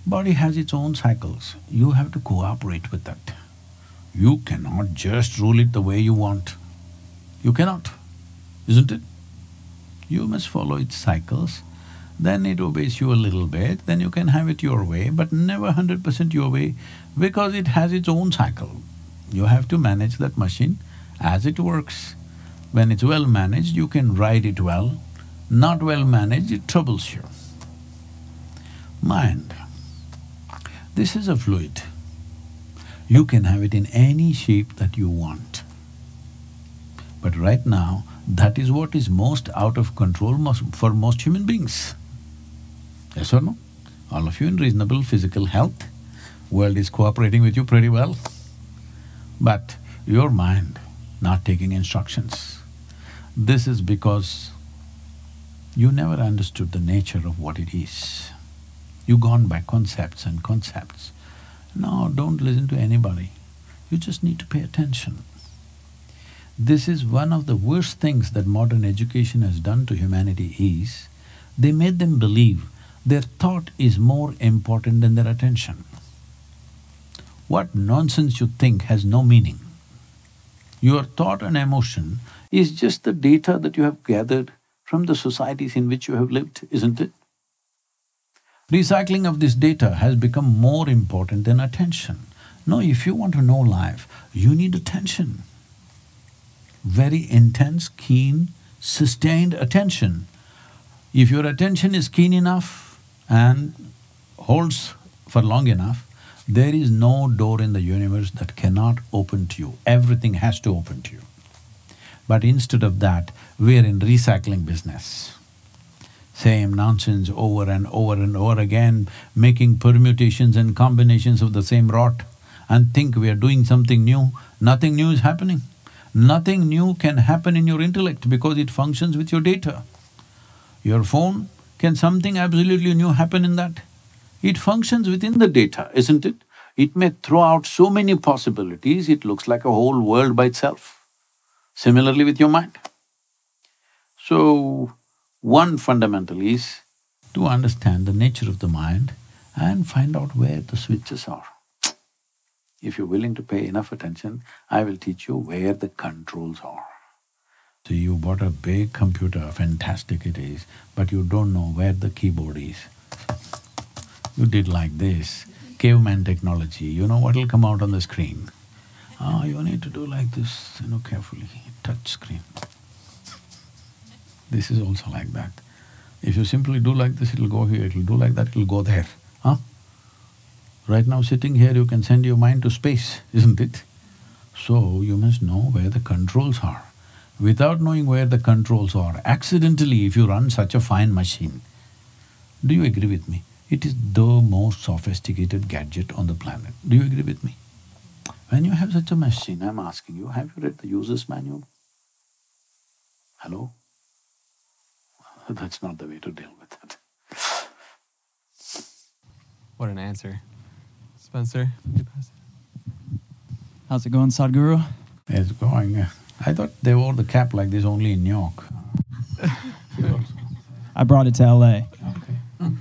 Body has its own cycles. You have to cooperate with that. You cannot just rule it the way you want. You cannot, isn't it? You must follow its cycles, then it obeys you a little bit, then you can have it your way, but never hundred percent your way because it has its own cycle. You have to manage that machine as it works. When it's well managed, you can ride it well. Not well managed, it troubles you. Mind. This is a fluid. You can have it in any shape that you want. But right now, that is what is most out of control for most human beings. Yes or no? All of you in reasonable physical health, world is cooperating with you pretty well. But your mind not taking instructions. This is because you never understood the nature of what it is. You gone by concepts and concepts. No, don't listen to anybody. You just need to pay attention. This is one of the worst things that modern education has done to humanity is, they made them believe their thought is more important than their attention. What nonsense you think has no meaning. Your thought and emotion is just the data that you have gathered from the societies in which you have lived, isn't it? Recycling of this data has become more important than attention. No, if you want to know life, you need attention. Very intense, keen, sustained attention. If your attention is keen enough and holds for long enough, there is no door in the universe that cannot open to you, everything has to open to you. But instead of that, we're in recycling business. Same nonsense over and over and over again, making permutations and combinations of the same rot and think we are doing something new, nothing new is happening. Nothing new can happen in your intellect because it functions with your data. Your phone, can something absolutely new happen in that? It functions within the data, isn't it? It may throw out so many possibilities, it looks like a whole world by itself. Similarly with your mind. So, one fundamental is to understand the nature of the mind and find out where the switches are. If you're willing to pay enough attention, I will teach you where the controls are. So you bought a big computer, fantastic it is, but you don't know where the keyboard is. You did like this, caveman technology, you know what will come out on the screen? Ah, you need to do like this, you know, carefully, touch screen. This is also like that. If you simply do like this, it'll go here, it'll do like that, it'll go there, huh? Right now sitting here, you can send your mind to space, isn't it? So, you must know where the controls are. Without knowing where the controls are, accidentally if you run such a fine machine, do you agree with me? It is the most sophisticated gadget on the planet. Do you agree with me? When you have such a machine, I'm asking you, have you read the user's manual? Hello? That's not the way to deal with it. What an answer. Spencer, you pass it. How's it going, Sadhguru? It's going… uh, I thought they wore the cap like this only in New York. I brought it to LA. Okay.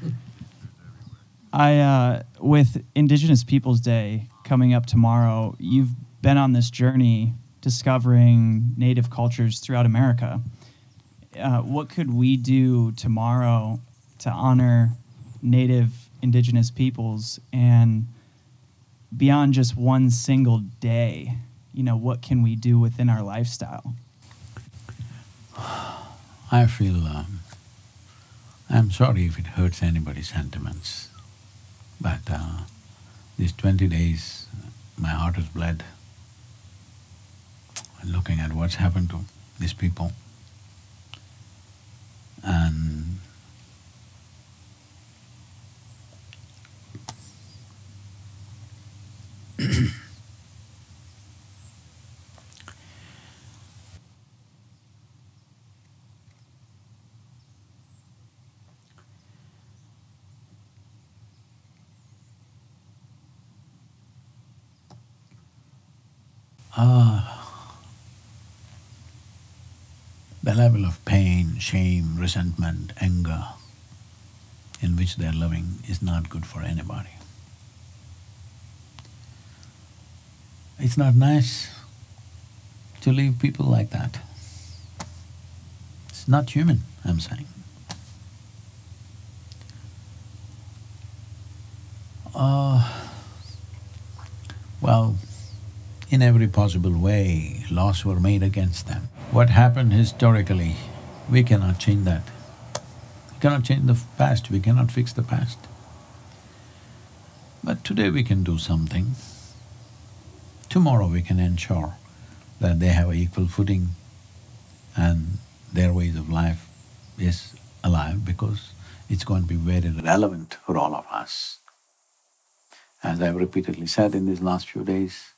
I, uh, with Indigenous Peoples Day coming up tomorrow, you've been on this journey discovering native cultures throughout America. Uh, what could we do tomorrow to honor native indigenous peoples and beyond just one single day? You know, what can we do within our lifestyle? I feel… Um, I'm sorry if it hurts anybody's sentiments, but uh, these twenty days, my heart has bled looking at what's happened to these people. Ah, the level of pain, shame, resentment, anger in which they're living is not good for anybody. It's not nice to leave people like that. It's not human, I'm saying. Uh, well, in every possible way, laws were made against them. What happened historically, we cannot change that. We cannot change the past, we cannot fix the past. But today we can do something. Tomorrow we can ensure that they have equal footing and their ways of life is alive because it's going to be very relevant for all of us. As I've repeatedly said in these last few days,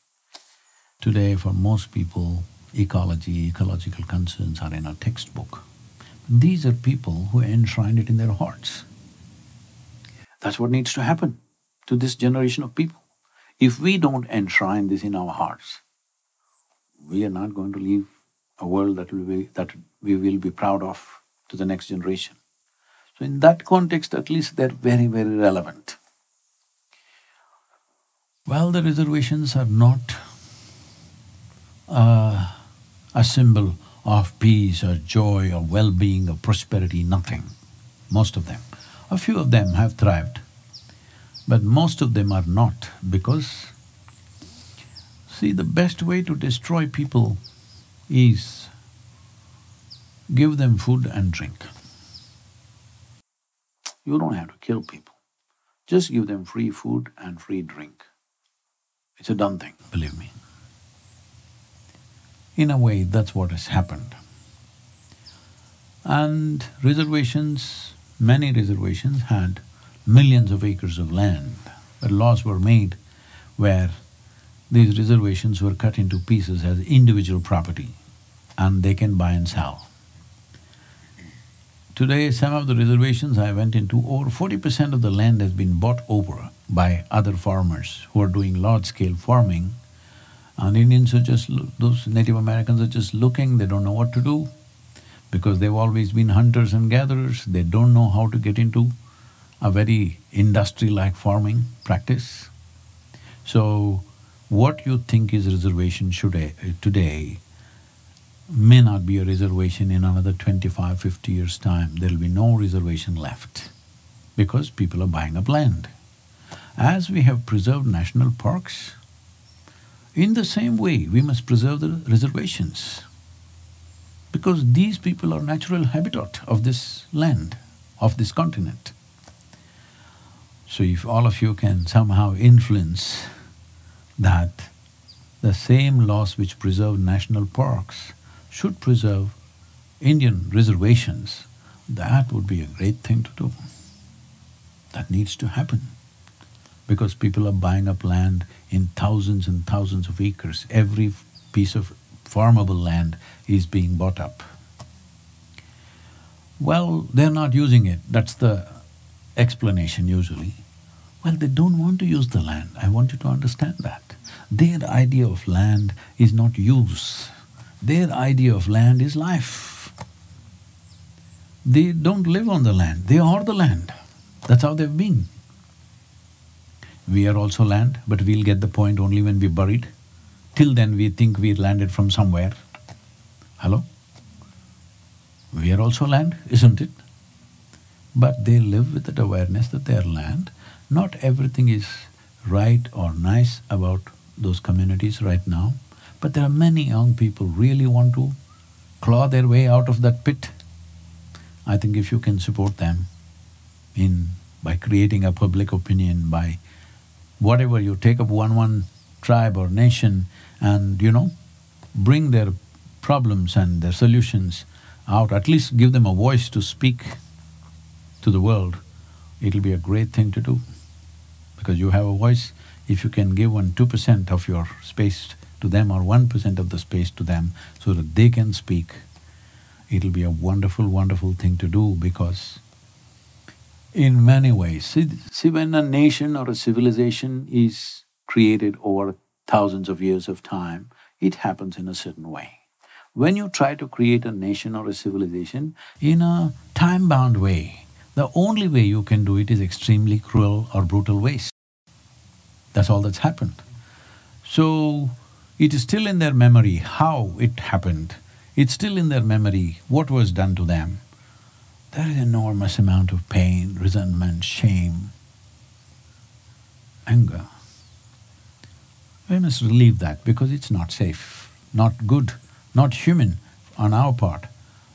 today for most people, ecology, ecological concerns are in a textbook. These are people who enshrine it in their hearts. That's what needs to happen to this generation of people. If we don't enshrine this in our hearts, we are not going to leave a world that will be… that we will be proud of to the next generation. So in that context, at least they're very, very relevant. Well, the reservations are not uh, a symbol of peace or joy or well-being or prosperity, nothing, most of them. A few of them have thrived, but most of them are not because, see, the best way to destroy people is give them food and drink. You don't have to kill people, just give them free food and free drink. It's a done thing, believe me. In a way, that's what has happened. And reservations, many reservations had millions of acres of land, but laws were made where these reservations were cut into pieces as individual property and they can buy and sell. Today, some of the reservations I went into, over forty percent of the land has been bought over by other farmers who are doing large-scale farming and Indians are just… those Native Americans are just looking, they don't know what to do because they've always been hunters and gatherers, they don't know how to get into a very industry-like farming practice. So, what you think is reservation today, today may not be a reservation in another 25, 50 years' time. There'll be no reservation left because people are buying up land. As we have preserved national parks, in the same way, we must preserve the reservations because these people are natural habitat of this land, of this continent. So if all of you can somehow influence that the same laws which preserve national parks should preserve Indian reservations, that would be a great thing to do. That needs to happen because people are buying up land in thousands and thousands of acres. Every piece of farmable land is being bought up. Well, they're not using it, that's the explanation usually. Well, they don't want to use the land, I want you to understand that. Their idea of land is not use, their idea of land is life. They don't live on the land, they are the land. That's how they've been. We are also land, but we'll get the point only when we're buried. Till then, we think we landed from somewhere. Hello? We are also land, isn't it? But they live with that awareness that they are land. Not everything is right or nice about those communities right now, but there are many young people really want to claw their way out of that pit. I think if you can support them in by creating a public opinion, by whatever you take up one one tribe or nation and you know, bring their problems and their solutions out, at least give them a voice to speak to the world, it'll be a great thing to do. Because you have a voice, if you can give one two percent of your space to them or one percent of the space to them so that they can speak, it'll be a wonderful, wonderful thing to do because in many ways, see, see when a nation or a civilization is created over thousands of years of time, it happens in a certain way. When you try to create a nation or a civilization in a time-bound way, the only way you can do it is extremely cruel or brutal ways. That's all that's happened. So, it is still in their memory how it happened. It's still in their memory what was done to them. There is enormous amount of pain, resentment, shame, anger. We must relieve that because it's not safe, not good, not human on our part.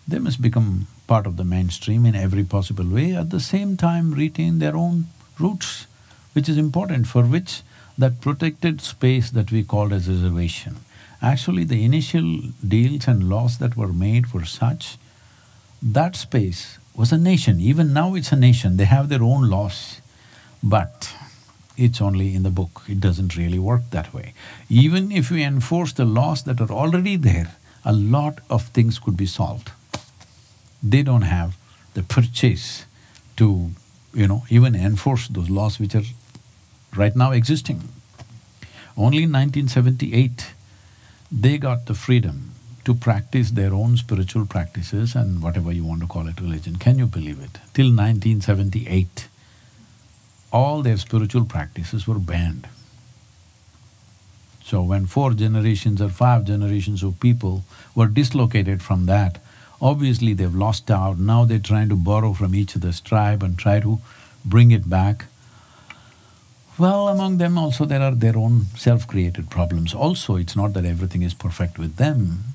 They must become part of the mainstream in every possible way, at the same time retain their own roots, which is important, for which that protected space that we called as reservation. Actually, the initial deals and laws that were made were such, that space was a nation, even now it's a nation, they have their own laws. But it's only in the book, it doesn't really work that way. Even if we enforce the laws that are already there, a lot of things could be solved. They don't have the purchase to, you know, even enforce those laws which are right now existing. Only in 1978, they got the freedom to practice their own spiritual practices and whatever you want to call it religion. Can you believe it? Till 1978, all their spiritual practices were banned. So when four generations or five generations of people were dislocated from that, obviously they've lost out, now they're trying to borrow from each other's tribe and try to bring it back. Well, among them also there are their own self-created problems. Also, it's not that everything is perfect with them,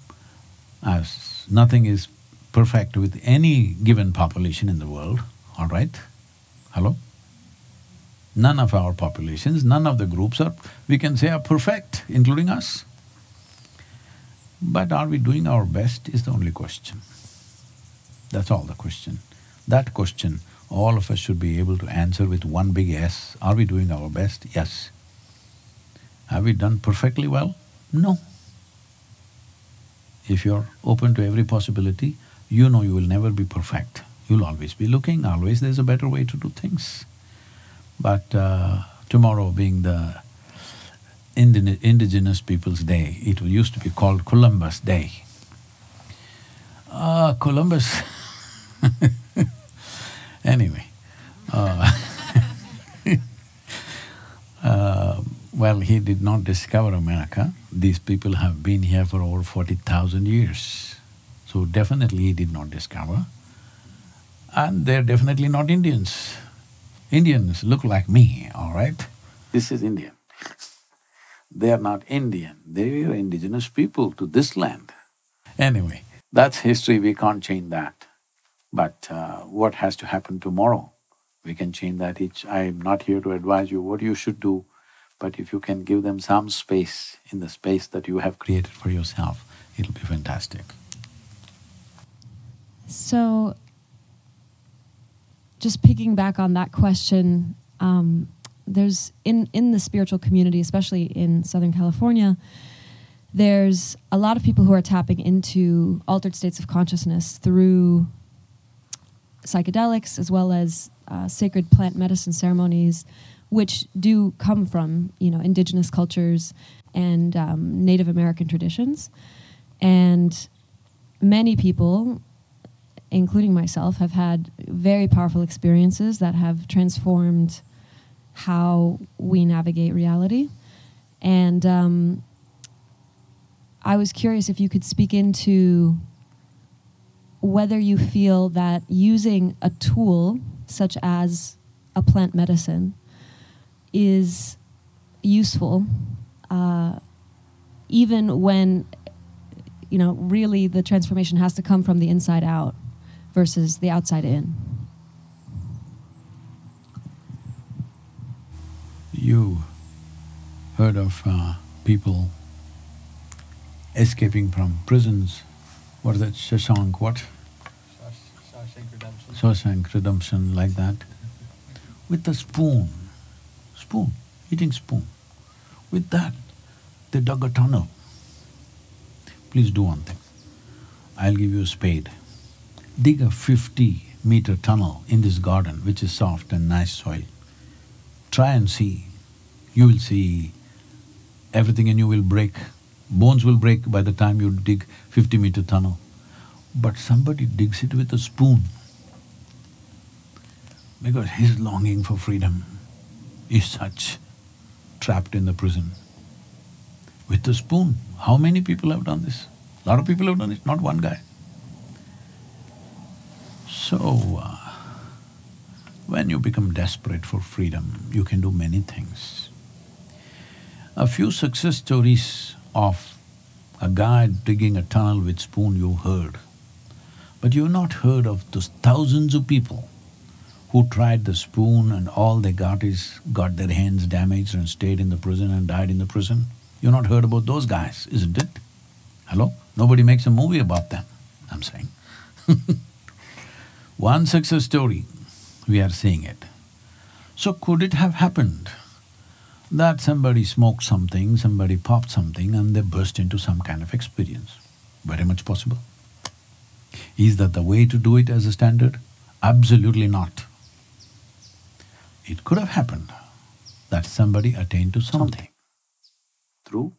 as nothing is perfect with any given population in the world, all right? Hello? None of our populations, none of the groups are, we can say, are perfect, including us. But are we doing our best is the only question. That's all the question. That question, all of us should be able to answer with one big yes. Are we doing our best? Yes. Have we done perfectly well? No. If you're open to every possibility, you know you will never be perfect. You'll always be looking, always there's a better way to do things. But uh, tomorrow being the Indi indigenous people's day, it used to be called Columbus Day. Ah, Columbus Anyway, uh, uh, well, he did not discover America. These people have been here for over forty thousand years. So definitely he did not discover. And they're definitely not Indians. Indians look like me, all right? This is Indian. They are not Indian, they are indigenous people to this land. Anyway, that's history, we can't change that. But uh, what has to happen tomorrow, we can change that each… I'm not here to advise you what you should do, but if you can give them some space in the space that you have created for yourself, it'll be fantastic. So, just picking back on that question, um, there's in in the spiritual community, especially in Southern California, there's a lot of people who are tapping into altered states of consciousness through psychedelics as well as uh, sacred plant medicine ceremonies, which do come from you know indigenous cultures and um, Native American traditions, and many people including myself, have had very powerful experiences that have transformed how we navigate reality. And um, I was curious if you could speak into whether you feel that using a tool such as a plant medicine is useful, uh, even when you know really the transformation has to come from the inside out versus the outside in. You heard of uh, people escaping from prisons, what is that, Shashank, what? Shawshank Redemption, like that. With a spoon, spoon, eating spoon. With that, they dug a tunnel. Please do one thing. I'll give you a spade. Dig a fifty meter tunnel in this garden, which is soft and nice soil. Try and see. You will see everything in you will break. Bones will break by the time you dig fifty meter tunnel. But somebody digs it with a spoon because his longing for freedom is such, trapped in the prison. With a spoon, how many people have done this? A lot of people have done it, not one guy. So, uh, when you become desperate for freedom, you can do many things. A few success stories of a guy digging a tunnel with spoon you heard, but you've not heard of those thousands of people who tried the spoon and all they got is got their hands damaged and stayed in the prison and died in the prison. You've not heard about those guys, isn't it? Hello? Nobody makes a movie about them, I'm saying One success story, we are seeing it. So could it have happened that somebody smoked something, somebody popped something and they burst into some kind of experience? Very much possible. Is that the way to do it as a standard? Absolutely not. It could have happened that somebody attained to something through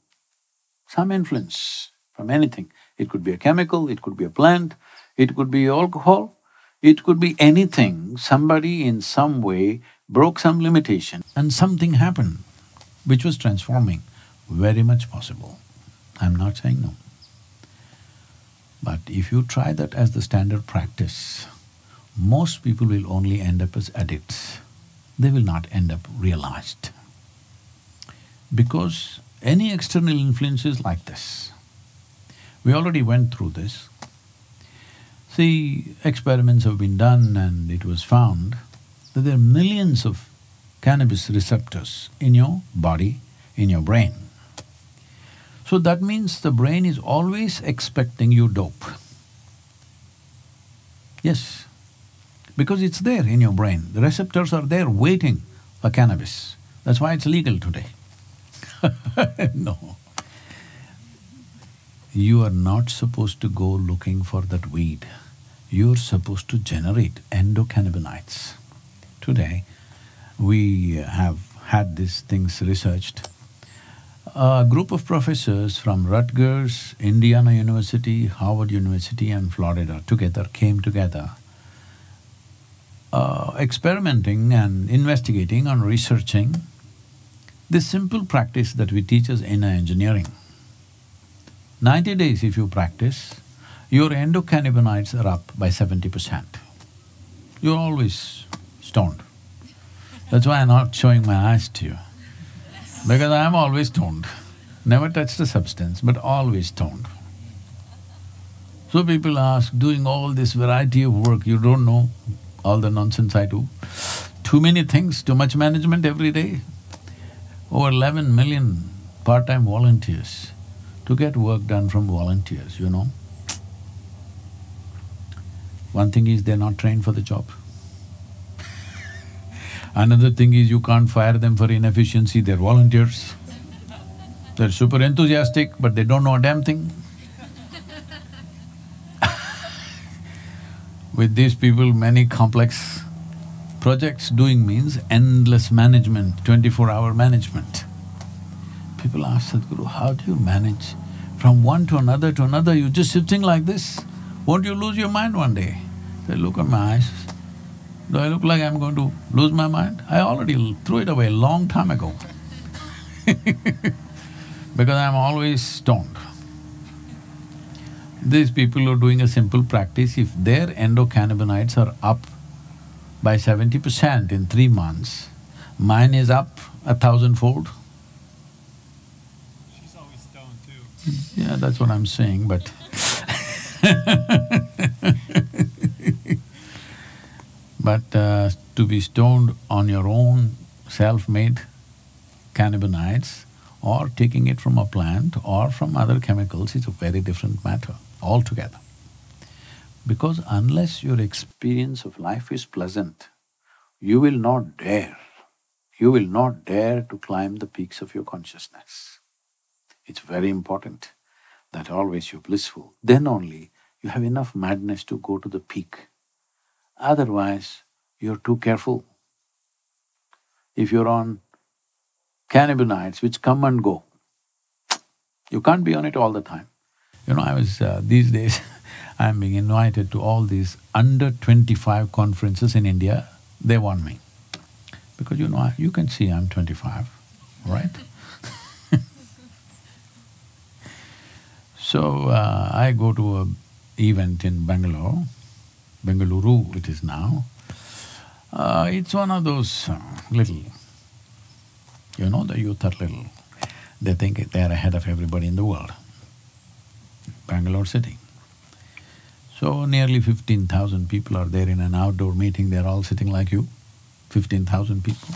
some influence from anything. It could be a chemical, it could be a plant, it could be alcohol, it could be anything. Somebody in some way broke some limitation and something happened which was transforming. Very much possible. I'm not saying no. But if you try that as the standard practice, most people will only end up as addicts. They will not end up realized. Because any external influence is like this. We already went through this. See, experiments have been done and it was found that there are millions of cannabis receptors in your body, in your brain. So that means the brain is always expecting you dope. Yes, because it's there in your brain. The receptors are there waiting for cannabis. That's why it's legal today. no. You are not supposed to go looking for that weed. You're supposed to generate endocannabinoids. Today, we have had these things researched. A group of professors from Rutgers, Indiana University, Harvard University and Florida together came together uh, experimenting and investigating and researching this simple practice that we teach as inner engineering. Ninety days if you practice, your endocannabinoids are up by seventy percent. You're always stoned. That's why I'm not showing my eyes to you, because I'm always stoned. Never touched a substance, but always stoned. So people ask, doing all this variety of work, you don't know all the nonsense I do. Too many things, too much management every day. Over eleven million part-time volunteers to get work done from volunteers, you know. One thing is they're not trained for the job. Another thing is you can't fire them for inefficiency, they're volunteers. They're super enthusiastic, but they don't know a damn thing. With these people, many complex projects doing means endless management, twenty-four hour management. People ask Sadhguru, how do you manage from one to another to another, you're just sitting like this? Won't you lose your mind one day? They look at my eyes. Do I look like I'm going to lose my mind? I already threw it away long time ago. because I'm always stoned. These people are doing a simple practice, if their endocannabinoids are up by seventy percent in three months, mine is up a thousandfold. She's always stoned too. Yeah, that's what I'm saying, but But uh, to be stoned on your own self-made cannabinoids or taking it from a plant or from other chemicals is a very different matter altogether. Because unless your experience of life is pleasant, you will not dare, you will not dare to climb the peaks of your consciousness. It's very important that always you're blissful. Then only you have enough madness to go to the peak. Otherwise, you're too careful. If you're on cannabinoids which come and go, you can't be on it all the time. You know, I was… Uh, these days, I'm being invited to all these under twenty-five conferences in India, they want me. Because you know, you can see I'm twenty-five, right? So, uh, I go to a event in Bangalore, Bengaluru it is now. Uh, it's one of those uh, little, you know, the youth are little. They think they're ahead of everybody in the world. Bangalore city. So nearly fifteen thousand people are there in an outdoor meeting, they're all sitting like you, fifteen thousand people.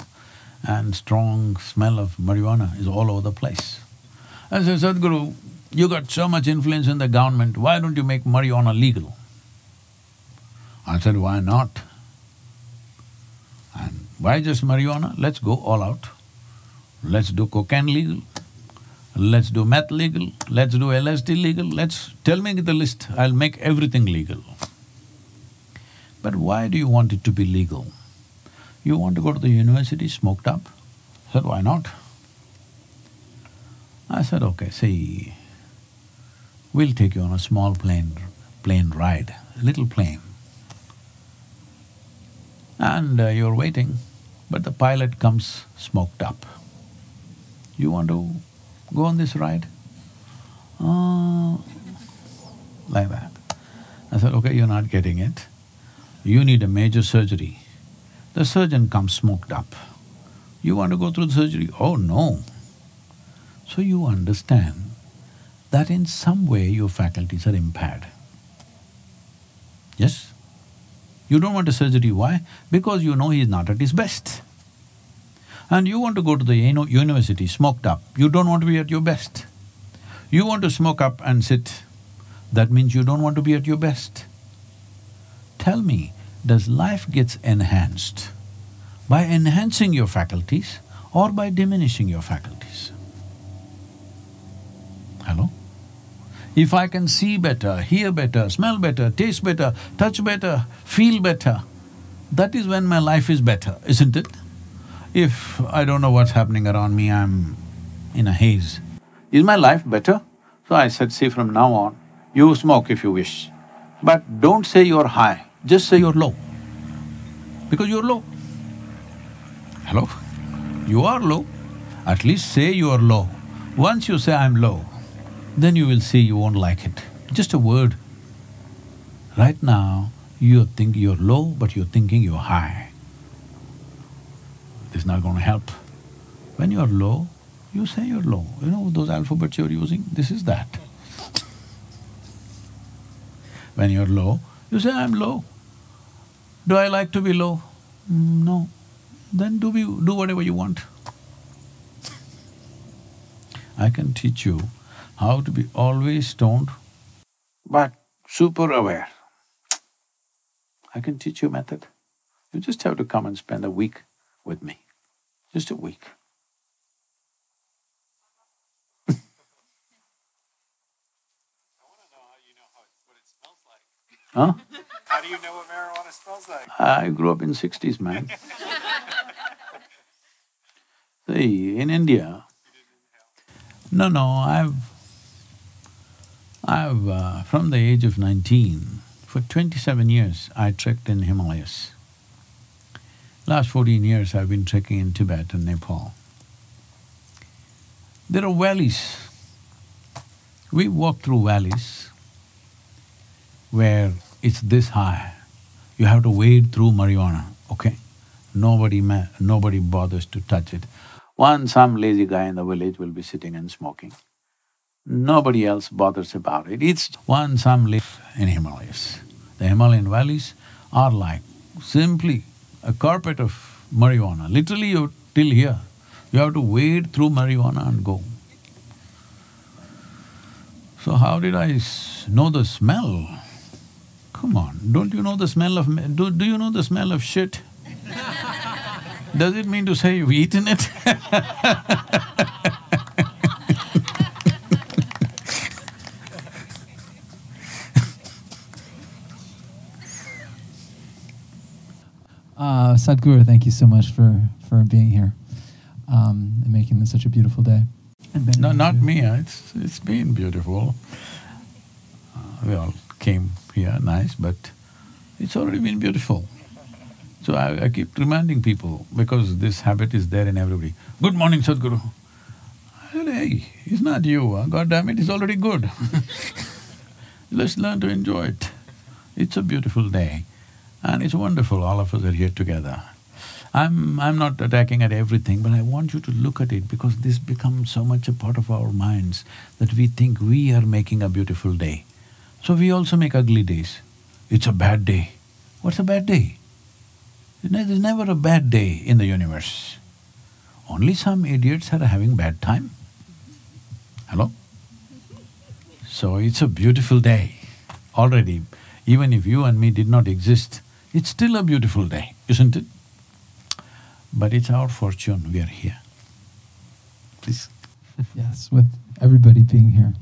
And strong smell of marijuana is all over the place. I said, Sadhguru, you got so much influence in the government, why don't you make marijuana legal? I said, why not? And why just marijuana? Let's go all out. Let's do cocaine legal. Let's do meth legal. Let's do LSD legal. Let's… tell me the list, I'll make everything legal. But why do you want it to be legal? You want to go to the university smoked up? I said, why not? I said, okay, see, we'll take you on a small plane, plane ride, little plane. And uh, you're waiting, but the pilot comes smoked up. You want to go on this ride? Uh, like that. I said, okay, you're not getting it. You need a major surgery. The surgeon comes smoked up. You want to go through the surgery? Oh, no. So you understand that in some way your faculties are impaired. Yes? You don't want a surgery, why? Because you know he is not at his best. And you want to go to the university smoked up, you don't want to be at your best. You want to smoke up and sit, that means you don't want to be at your best. Tell me, does life gets enhanced by enhancing your faculties or by diminishing your faculties? Hello? If I can see better, hear better, smell better, taste better, touch better, feel better, that is when my life is better, isn't it? If I don't know what's happening around me, I'm in a haze. Is my life better? So I said, see from now on, you smoke if you wish, but don't say you're high, just say you're low. Because you're low. Hello? You are low. At least say you are low. Once you say, I'm low, then you will see you won't like it. Just a word. Right now, you think you're low, but you're thinking you're high. Is not going to help. When you're low, you say you're low. You know those alphabets you're using? This is that. when you're low, you say, I'm low. Do I like to be low? "Mm, no. Then do, be, do whatever you want. I can teach you how to be always stoned, but super aware. I can teach you a method. You just have to come and spend a week with me, just a week. Huh? How do you know what marijuana smells like? I grew up in sixties, man. See, in India, no, no, I've, I've, uh, from the age of nineteen, for twenty-seven years, I trekked in Himalayas. Last fourteen years, I've been trekking in Tibet and Nepal. There are valleys. We walk through valleys where it's this high. You have to wade through marijuana, okay? Nobody ma- nobody bothers to touch it. One, some lazy guy in the village will be sitting and smoking. Nobody else bothers about it. It's one, some live in Himalayas. The Himalayan valleys are like simply a carpet of marijuana. Literally, you till here, you have to wade through marijuana and go. So how did I know the smell? Come on, don't you know the smell of… do, do you know the smell of shit? Does it mean to say you've eaten it? Uh, Sadhguru, thank you so much for, for being here um, and making this such a beautiful day. No, not me, uh, it's… it's been beautiful. Uh, we all came here, nice, but it's already been beautiful. So I, I keep reminding people, because this habit is there in everybody. Good morning, Sadhguru. I said, hey, it's not you, huh? God damn it, it's already good. Let's learn to enjoy it. It's a beautiful day and it's wonderful, all of us are here together. I'm… I'm not attacking at everything, but I want you to look at it because this becomes so much a part of our minds that we think we are making a beautiful day. So we also make ugly days. It's a bad day. What's a bad day? There's never a bad day in the universe. Only some idiots are having bad time. Hello? So it's a beautiful day already. Even if you and me did not exist, it's still a beautiful day, isn't it? But it's our fortune we are here. Please. yes, with everybody being here.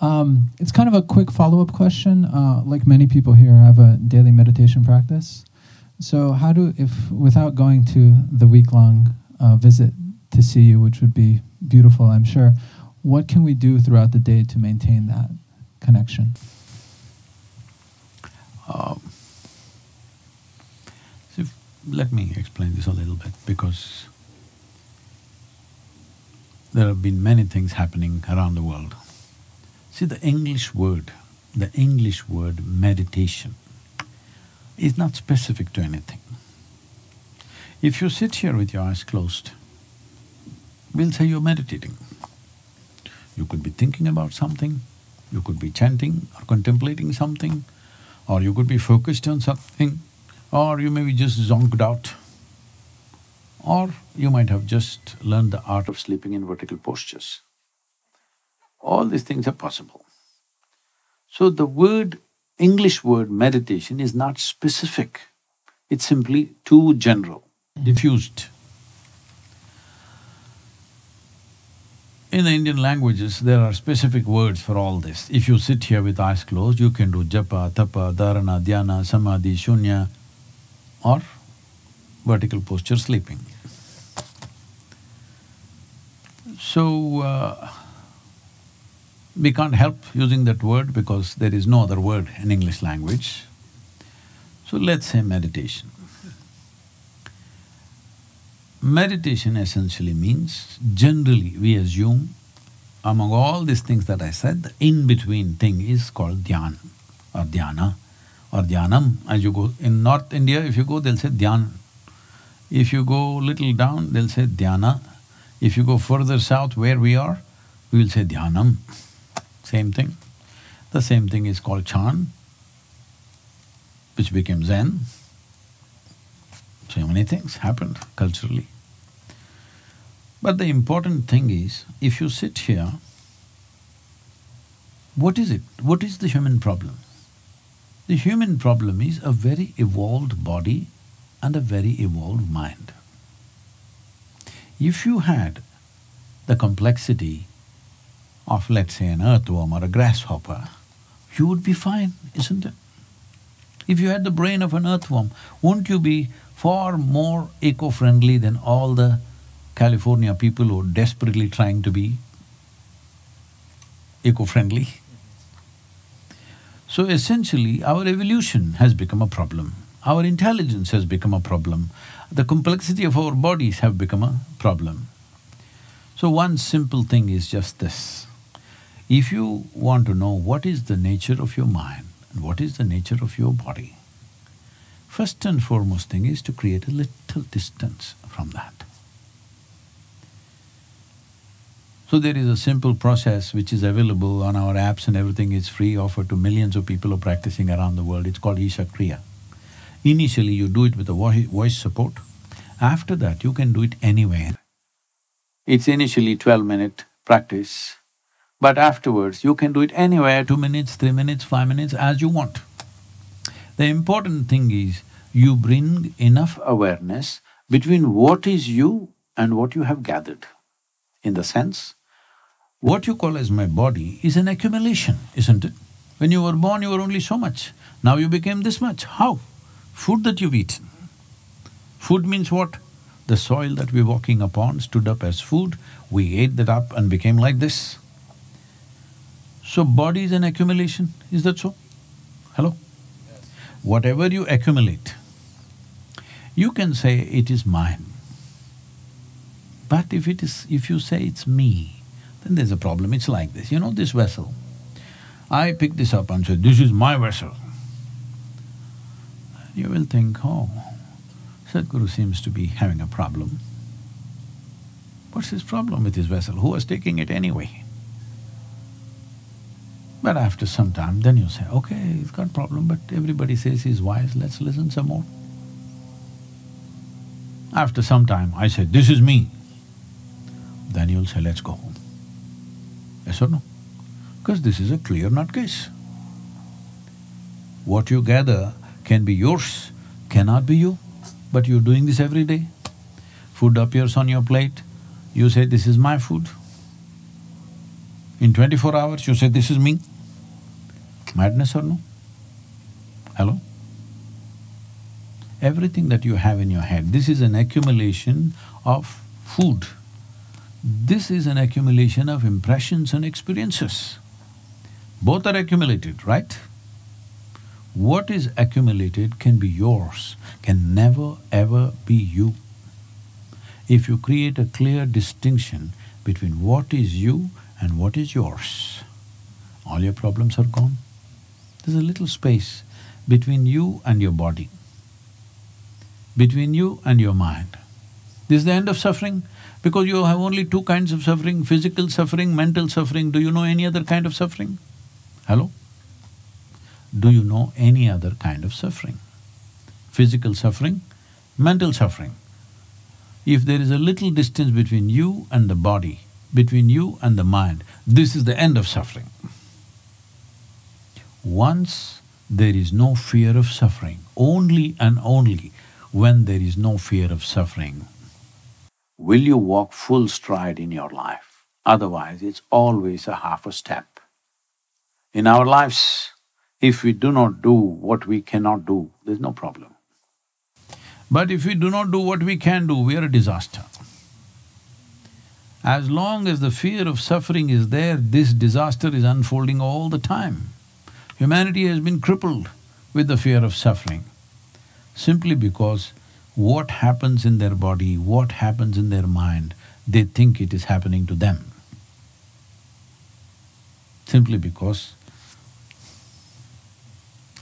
Um, it's kind of a quick follow-up question. Uh, like many people here, I have a daily meditation practice. So, how do if without going to the week-long uh, visit to see you, which would be beautiful, I'm sure, what can we do throughout the day to maintain that connection? Um, let me explain this a little bit because there have been many things happening around the world. See, the English word, the English word meditation is not specific to anything. If you sit here with your eyes closed, we'll say you're meditating. You could be thinking about something, you could be chanting or contemplating something, or you could be focused on something, or you may be just zonked out. Or you might have just learned the art of sleeping in vertical postures. All these things are possible. So the word, English word meditation is not specific, it's simply too general, diffused. In the Indian languages, there are specific words for all this. If you sit here with eyes closed, you can do japa, tapa, dharana, dhyana, samadhi, shunya, or vertical posture sleeping. So, uh, we can't help using that word because there is no other word in English language. So let's say meditation. Meditation essentially means, generally we assume, among all these things that I said, the in-between thing is called dhyana or dhyana or dhyanam. As you go in North India, if you go, they'll say dhyan. If you go little down, they'll say dhyana. If you go further south where we are, we will say dhyanam, same thing. The same thing is called Chan, which became Zen. So many things happened culturally. But the important thing is, if you sit here, what is it? What is the human problem? The human problem is a very evolved body and a very evolved mind. If you had the complexity of, let's say, an earthworm or a grasshopper, you would be fine, isn't it? If you had the brain of an earthworm, won't you be far more eco-friendly than all the California people who are desperately trying to be eco-friendly? So essentially, our evolution has become a problem, our intelligence has become a problem, the complexity of our bodies have become a problem. So one simple thing is just this. If you want to know what is the nature of your mind and what is the nature of your body, first and foremost thing is to create a little distance from that. So there is a simple process which is available on our apps and everything, it's free, offered to millions of people who are practicing around the world, it's called Isha Kriya. Initially you do it with a voice support, after that you can do it anywhere. It's initially twelve minute practice, but afterwards you can do it anywhere, two minutes, three minutes, five minutes, as you want. The important thing is you bring enough awareness between what is you and what you have gathered. In the sense, what you call as my body is an accumulation, isn't it? When you were born, you were only so much. Now you became this much. How? Food that you've eaten. Food means what? The soil that we're walking upon stood up as food, we ate that up and became like this. So body is an accumulation, is that so? Hello? Whatever you accumulate, you can say it is mine. But if it is… if you say it's me, then there's a problem. It's like this, you know this vessel. I pick this up and say, this is my vessel. You will think, oh, Sadhguru seems to be having a problem. What's his problem with his vessel? Who was taking it anyway? But after some time, then you say, okay, he's got a problem, but everybody says he's wise, let's listen some more. After some time, I say, this is me. Then you'll say, let's go. Yes or no? Because this is a clear nut case. What you gather can be yours, cannot be you, but you're doing this every day. Food appears on your plate, you say, this is my food. In twenty-four hours, you say, this is me. Madness or no? Hello? Everything that you have in your head, this is an accumulation of food. This is an accumulation of impressions and experiences. Both are accumulated, right? What is accumulated can be yours, can never ever be you. If you create a clear distinction between what is you and what is yours, all your problems are gone. There's a little space between you and your body, between you and your mind. This is the end of suffering because you have only two kinds of suffering, physical suffering, mental suffering. Do you know any other kind of suffering? Hello? Do you know any other kind of suffering? Physical suffering, mental suffering. If there is a little distance between you and the body, between you and the mind, this is the end of suffering. Once there is no fear of suffering, only and only when there is no fear of suffering, will you walk full stride in your life. Otherwise, it's always a half a step. In our lives, if we do not do what we cannot do, there's no problem. But if we do not do what we can do, we are a disaster. As long as the fear of suffering is there, this disaster is unfolding all the time. Humanity has been crippled with the fear of suffering, simply because what happens in their body, what happens in their mind, they think it is happening to them. Simply because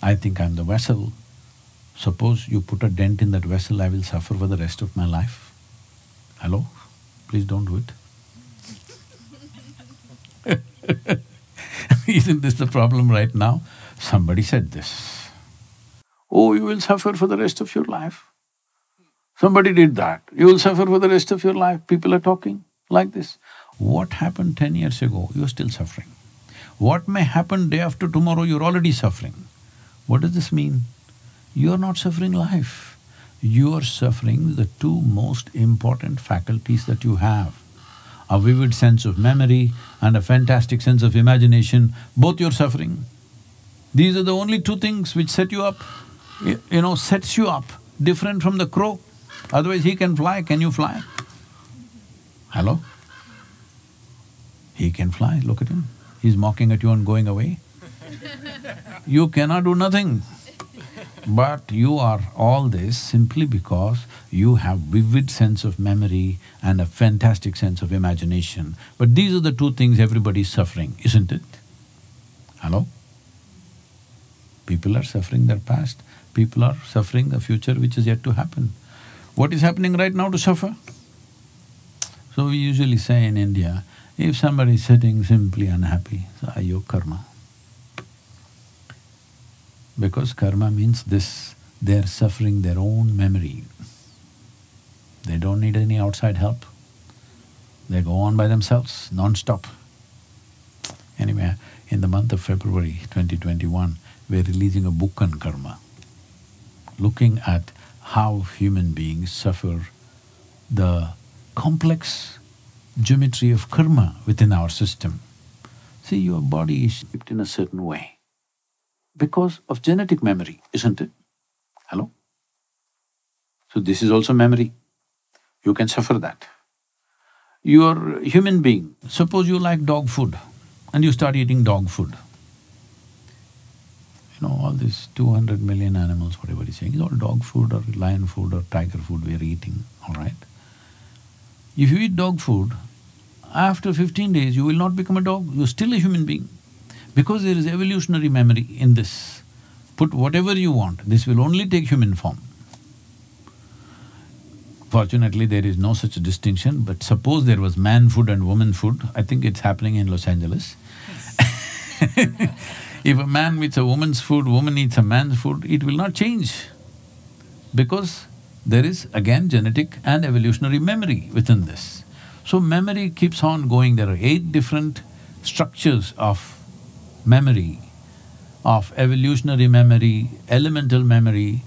I think I'm the vessel, suppose you put a dent in that vessel, I will suffer for the rest of my life. Hello? Please don't do it. Isn't this the problem right now? Somebody said this. Oh, you will suffer for the rest of your life. Somebody did that. You will suffer for the rest of your life. People are talking like this. What happened ten years ago, you're still suffering. What may happen day after tomorrow, you're already suffering. What does this mean? You're not suffering life. You are suffering the two most important faculties that you have. A vivid sense of memory and a fantastic sense of imagination, both you're suffering. These are the only two things which set you up, you you know, sets you up, different from the crow. Otherwise he can fly, can you fly? Hello? He can fly, look at him. He's mocking at you and going away. You cannot do nothing. But you are all this simply because you have vivid sense of memory and a fantastic sense of imagination. But these are the two things everybody is suffering, isn't it? Hello? People are suffering their past, people are suffering the future which is yet to happen. What is happening right now to suffer? So we usually say in India, if somebody is sitting simply unhappy, your karma. Because karma means this, they're suffering their own memory. They don't need any outside help. They go on by themselves, non-stop. Anyway, in the month of February 2021, we're releasing a book on karma, looking at how human beings suffer the complex geometry of karma within our system. See, your body is shaped in a certain way because of genetic memory, isn't it? Hello? So this is also memory. You can suffer that. You're a human being, suppose you like dog food and you start eating dog food. You know, all these two hundred million animals, whatever he's saying, is all dog food or lion food or tiger food we are eating, all right? If you eat dog food, after fifteen days you will not become a dog, you're still a human being. Because there is evolutionary memory in this. Put whatever you want, this will only take human form. Fortunately, there is no such distinction, but suppose there was man food and woman food, I think it's happening in Los Angeles. if a man eats a woman's food, woman eats a man's food, it will not change because there is again genetic and evolutionary memory within this. So memory keeps on going, there are eight different structures of memory, of evolutionary memory, elemental memory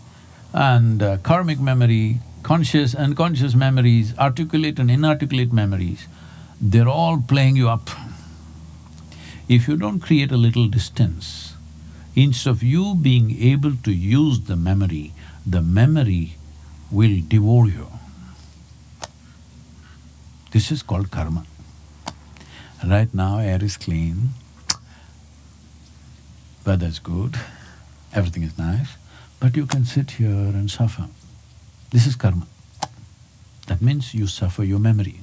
and uh, karmic memory, conscious and unconscious memories, articulate and inarticulate memories, they're all playing you up. If you don't create a little distance, instead of you being able to use the memory, the memory will devour you. This is called karma. Right now air is clean, weather's good, everything is nice, but you can sit here and suffer. This is karma. That means you suffer your memory.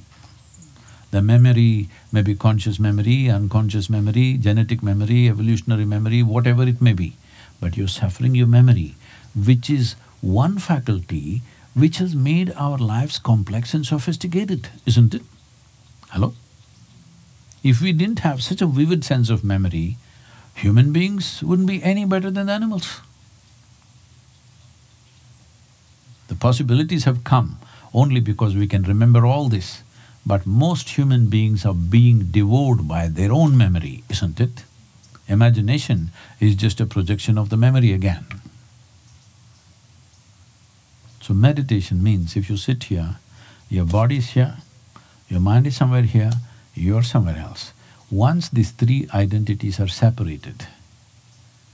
The memory may be conscious memory, unconscious memory, genetic memory, evolutionary memory, whatever it may be, but you're suffering your memory, which is one faculty which has made our lives complex and sophisticated, isn't it? Hello? If we didn't have such a vivid sense of memory, human beings wouldn't be any better than animals. The possibilities have come only because we can remember all this. But most human beings are being devoured by their own memory, isn't it? Imagination is just a projection of the memory again. So meditation means if you sit here, your body is here, your mind is somewhere here, you're somewhere else. Once these three identities are separated,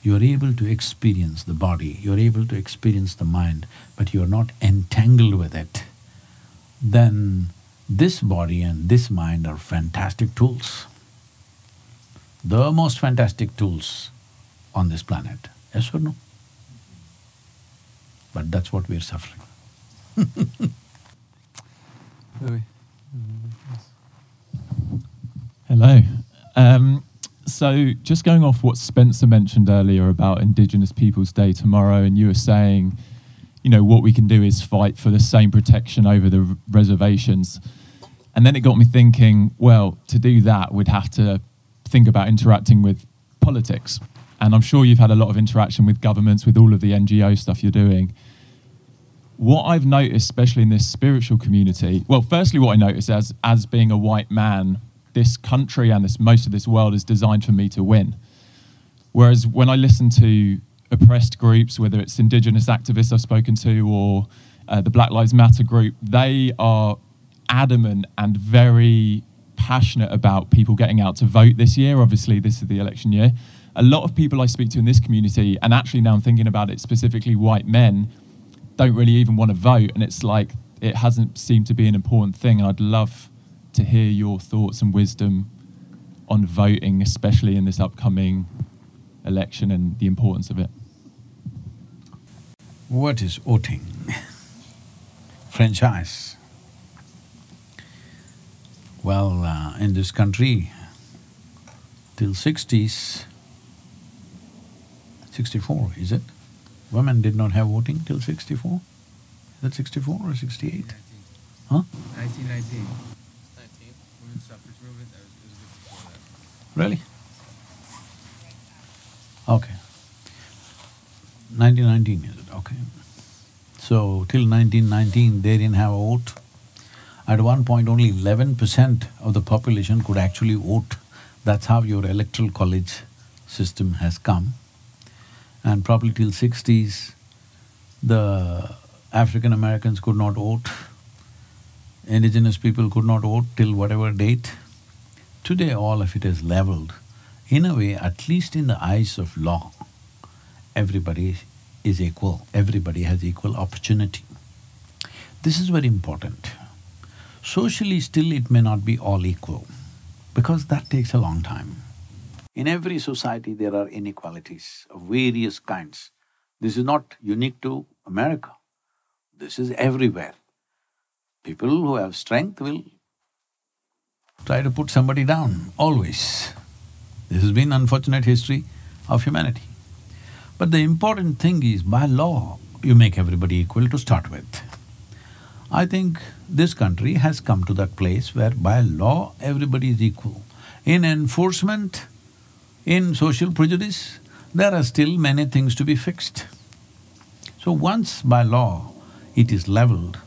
you're able to experience the body, you're able to experience the mind, but you're not entangled with it, then this body and this mind are fantastic tools. The most fantastic tools on this planet, yes or no? But that's what we're suffering. Hello. Um, so, just going off what Spencer mentioned earlier about Indigenous Peoples Day tomorrow, and you were saying, you know, what we can do is fight for the same protection over the r- reservations. And then it got me thinking, well, to do that, we'd have to think about interacting with politics. And I'm sure you've had a lot of interaction with governments, with all of the NGO stuff you're doing. What I've noticed, especially in this spiritual community, well, firstly, what I noticed as as being a white man, this country and this most of this world is designed for me to win. Whereas when I listen to oppressed groups, whether it's indigenous activists I've spoken to or uh, the Black Lives Matter group, they are adamant and very passionate about people getting out to vote this year. Obviously, this is the election year. A lot of people I speak to in this community, and actually now I'm thinking about it specifically, white men, don't really even want to vote. And it's like it hasn't seemed to be an important thing. And I'd love to hear your thoughts and wisdom on voting, especially in this upcoming election and the importance of it. What is voting? Franchise. Well, uh, in this country, till sixties, sixty-four, is it? Women did not have voting till sixty-four? Is that sixty-four or sixty-eight? Huh? 1919. 19. Women's suffrage movement, that was, it was a bit before that. Really? Okay. Nineteen nineteen, is it? Okay. So, till nineteen nineteen, they didn't have a vote. At one point, only eleven percent of the population could actually vote. That's how your electoral college system has come. And probably till sixties, the African Americans could not vote, indigenous people could not vote till whatever date. Today, all of it is leveled. In a way, at least in the eyes of law, everybody is equal, everybody has equal opportunity. This is very important. Socially, still it may not be all equal, because that takes a long time. In every society, there are inequalities of various kinds. This is not unique to America, this is everywhere. People who have strength will try to put somebody down, always. This has been unfortunate history of humanity. But the important thing is, by law, you make everybody equal to start with. I think this country has come to that place where by law, everybody is equal. In enforcement, in social prejudice, there are still many things to be fixed. So once by law it is leveled,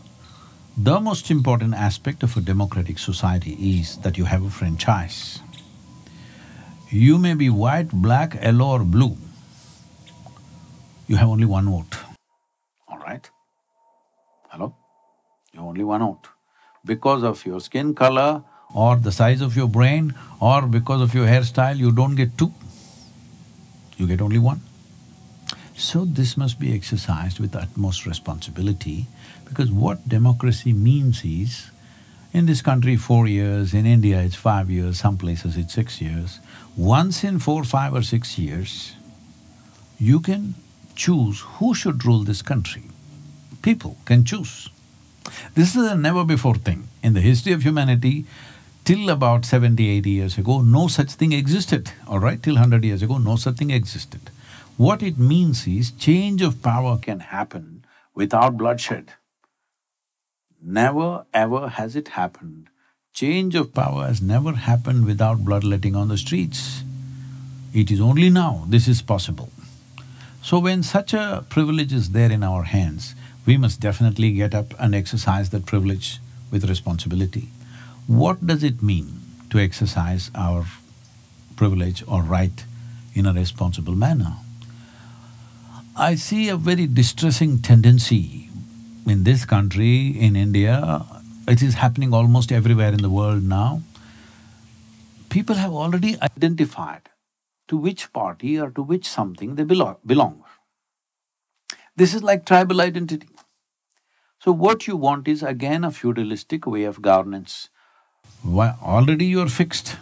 the most important aspect of a democratic society is that you have a franchise. You may be white, black, yellow or blue, you have only one vote, all right? Hello? You only one out. Because of your skin color or the size of your brain or because of your hairstyle, you don't get two, you get only one. So this must be exercised with utmost responsibility because what democracy means is, in this country four years, in India it's five years, some places it's six years. Once in four, five or six years, you can choose who should rule this country. People can choose. This is a never-before thing. In the history of humanity, till about 70, 80 years ago, no such thing existed, all right? Till hundred years ago, no such thing existed. What it means is, change of power can happen without bloodshed. Never ever has it happened. Change of power has never happened without bloodletting on the streets. It is only now this is possible. So when such a privilege is there in our hands, we must definitely get up and exercise that privilege with responsibility. What does it mean to exercise our privilege or right in a responsible manner? I see a very distressing tendency in this country, in India, it is happening almost everywhere in the world now. People have already identified to which party or to which something they belo- belong. This is like tribal identity. So what you want is again a feudalistic way of governance. Why, already you are fixed.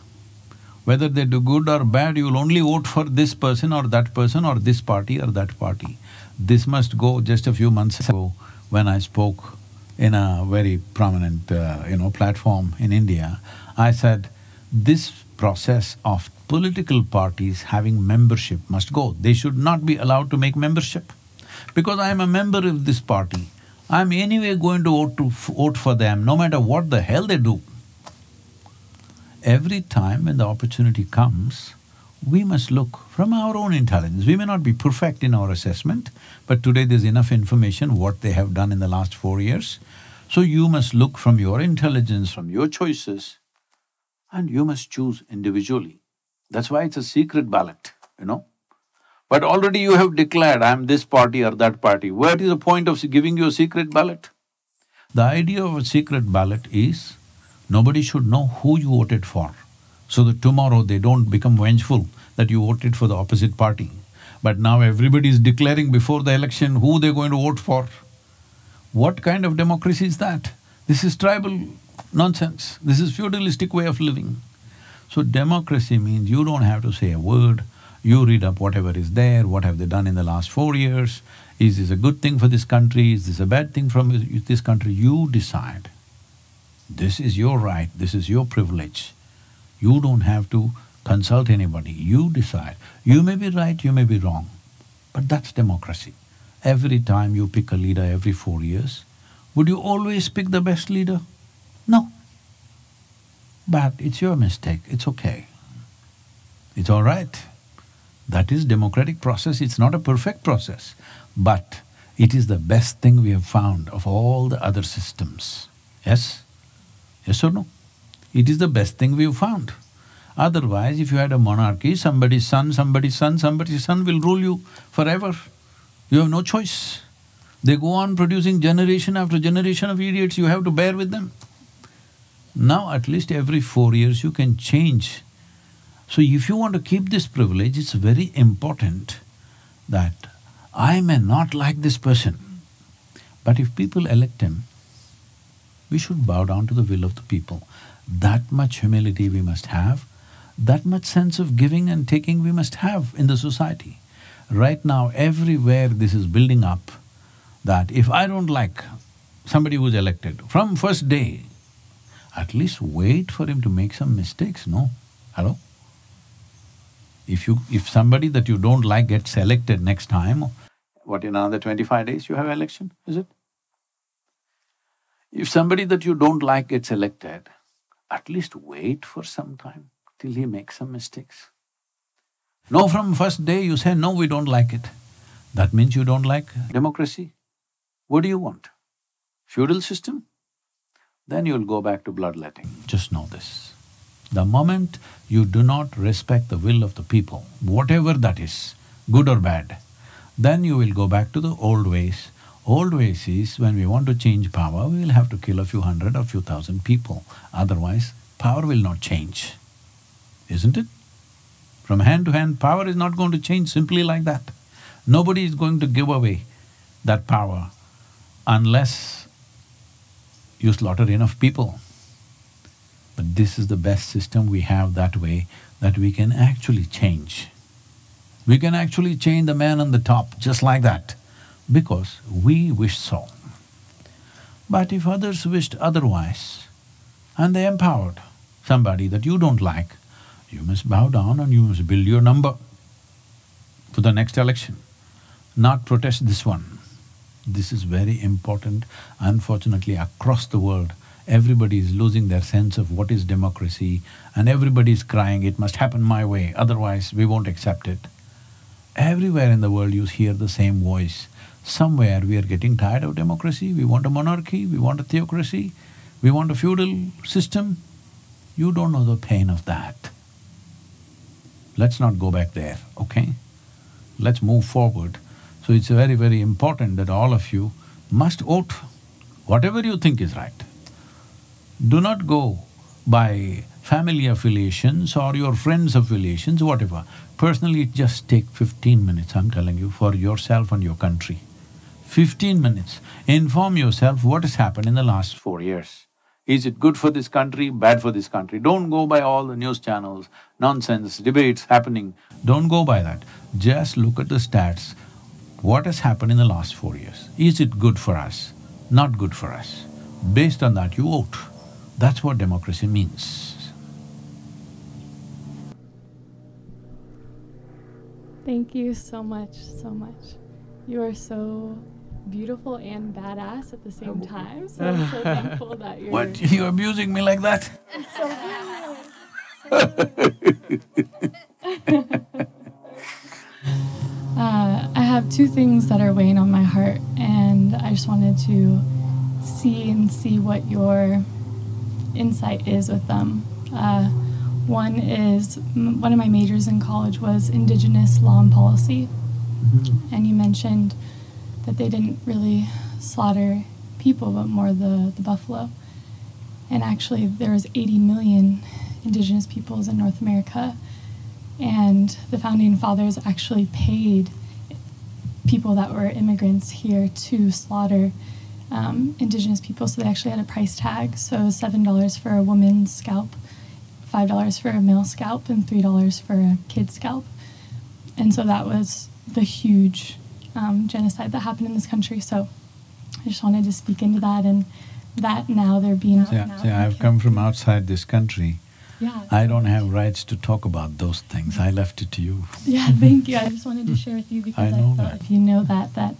Whether they do good or bad, you will only vote for this person or that person or this party or that party. This must go just a few months ago when I spoke in a very prominent, uh, you know, platform in India, I said, this process of political parties having membership must go. They should not be allowed to make membership. Because I am a member of this party, I'm anyway going to vote to vote for them, no matter what the hell they do. Every time when the opportunity comes, we must look from our own intelligence. We may not be perfect in our assessment, but today there's enough information what they have done in the last four years. So you must look from your intelligence, from your choices, and you must choose individually. That's why it's a secret ballot, you know. But already you have declared, I'm this party or that party. What is the point of giving you a secret ballot? The idea of a secret ballot is nobody should know who you voted for, so that tomorrow they don't become vengeful that you voted for the opposite party. But now everybody is declaring before the election who they're going to vote for. What kind of democracy is that? This is tribal nonsense. This is feudalistic way of living. So democracy means you don't have to say a word, you read up whatever is there, what have they done in the last four years, is this a good thing for this country, is this a bad thing from this country, you decide. This is your right, this is your privilege. You don't have to consult anybody, you decide. You may be right, you may be wrong, but that's democracy. Every time you pick a leader every four years, would you always pick the best leader? No. But it's your mistake, it's okay. It's all right. That is democratic process, it's not a perfect process, but it is the best thing we have found of all the other systems. Yes? Yes or no? It is the best thing we've found. Otherwise, if you had a monarchy, somebody's son, somebody's son, somebody's son will rule you forever. You have no choice. They go on producing generation after generation of idiots, you have to bear with them. Now at least every four years you can change so if you want to keep this privilege, it's very important that I may not like this person, but if people elect him, we should bow down to the will of the people. That much humility we must have, that much sense of giving and taking we must have in the society. Right now, everywhere this is building up, that if I don't like somebody who's elected, from first day, at least wait for him to make some mistakes, no? Hello? If you… if somebody that you don't like gets elected next time, what, in another twenty-five days you have election, is it? If somebody that you don't like gets elected, at least wait for some time till he makes some mistakes. No, from first day you say, no, we don't like it. That means you don't like democracy. What do you want? Feudal system? Then you'll go back to bloodletting. Just know this. The moment you do not respect the will of the people, whatever that is, good or bad, then you will go back to the old ways. Old ways is when we want to change power, we will have to kill a few hundred or few thousand people, otherwise power will not change, isn't it? From hand to hand, power is not going to change simply like that. Nobody is going to give away that power unless you slaughter enough people. But this is the best system we have that way that we can actually change. We can actually change the man on the top just like that because we wish so. But if others wished otherwise and they empowered somebody that you don't like, you must bow down and you must build your number for the next election, not protest this one. This is very important, unfortunately across the world everybody is losing their sense of what is democracy and everybody is crying, it must happen my way, otherwise we won't accept it. Everywhere in the world you hear the same voice. Somewhere we are getting tired of democracy, we want a monarchy, we want a theocracy, we want a feudal system. You don't know the pain of that. Let's not go back there, okay? Let's move forward. So it's very, very important that all of you must vote whatever you think is right. Do not go by family affiliations or your friends' affiliations, whatever. Personally, just take fifteen minutes, I'm telling you, for yourself and your country. Fifteen minutes. Inform yourself what has happened in the last four years. Is it good for this country, bad for this country? Don't go by all the news channels, nonsense, debates happening. Don't go by that. Just look at the stats. What has happened in the last four years? Is it good for us? Not good for us? Based on that, you vote. That's what democracy means. Thank you so much, so much. You are so beautiful and badass at the same oh. time, so I'm so thankful that you're… What, you're abusing me like that? so good. So good. have two things that are weighing on my heart, and I just wanted to see and see what your insight is with them. Uh, one is m- one of my majors in college was Indigenous law and policy, and you mentioned that they didn't really slaughter people, but more the, the buffalo. And actually, there was 80 million indigenous peoples in North America, and the founding fathers actually paid people that were immigrants here to slaughter um, indigenous people. So they actually had a price tag. So seven dollars for a woman's scalp, five dollars for a male scalp, and three dollars for a kid scalp. And so that was the huge um, genocide that happened in this country. So I just wanted to speak into that and that now they're being out see, I've come from outside this country. Yeah. I don't have rights to talk about those things. I left it to you. Yeah, thank you. I just wanted to share with you because I, know thought that. if you know that, that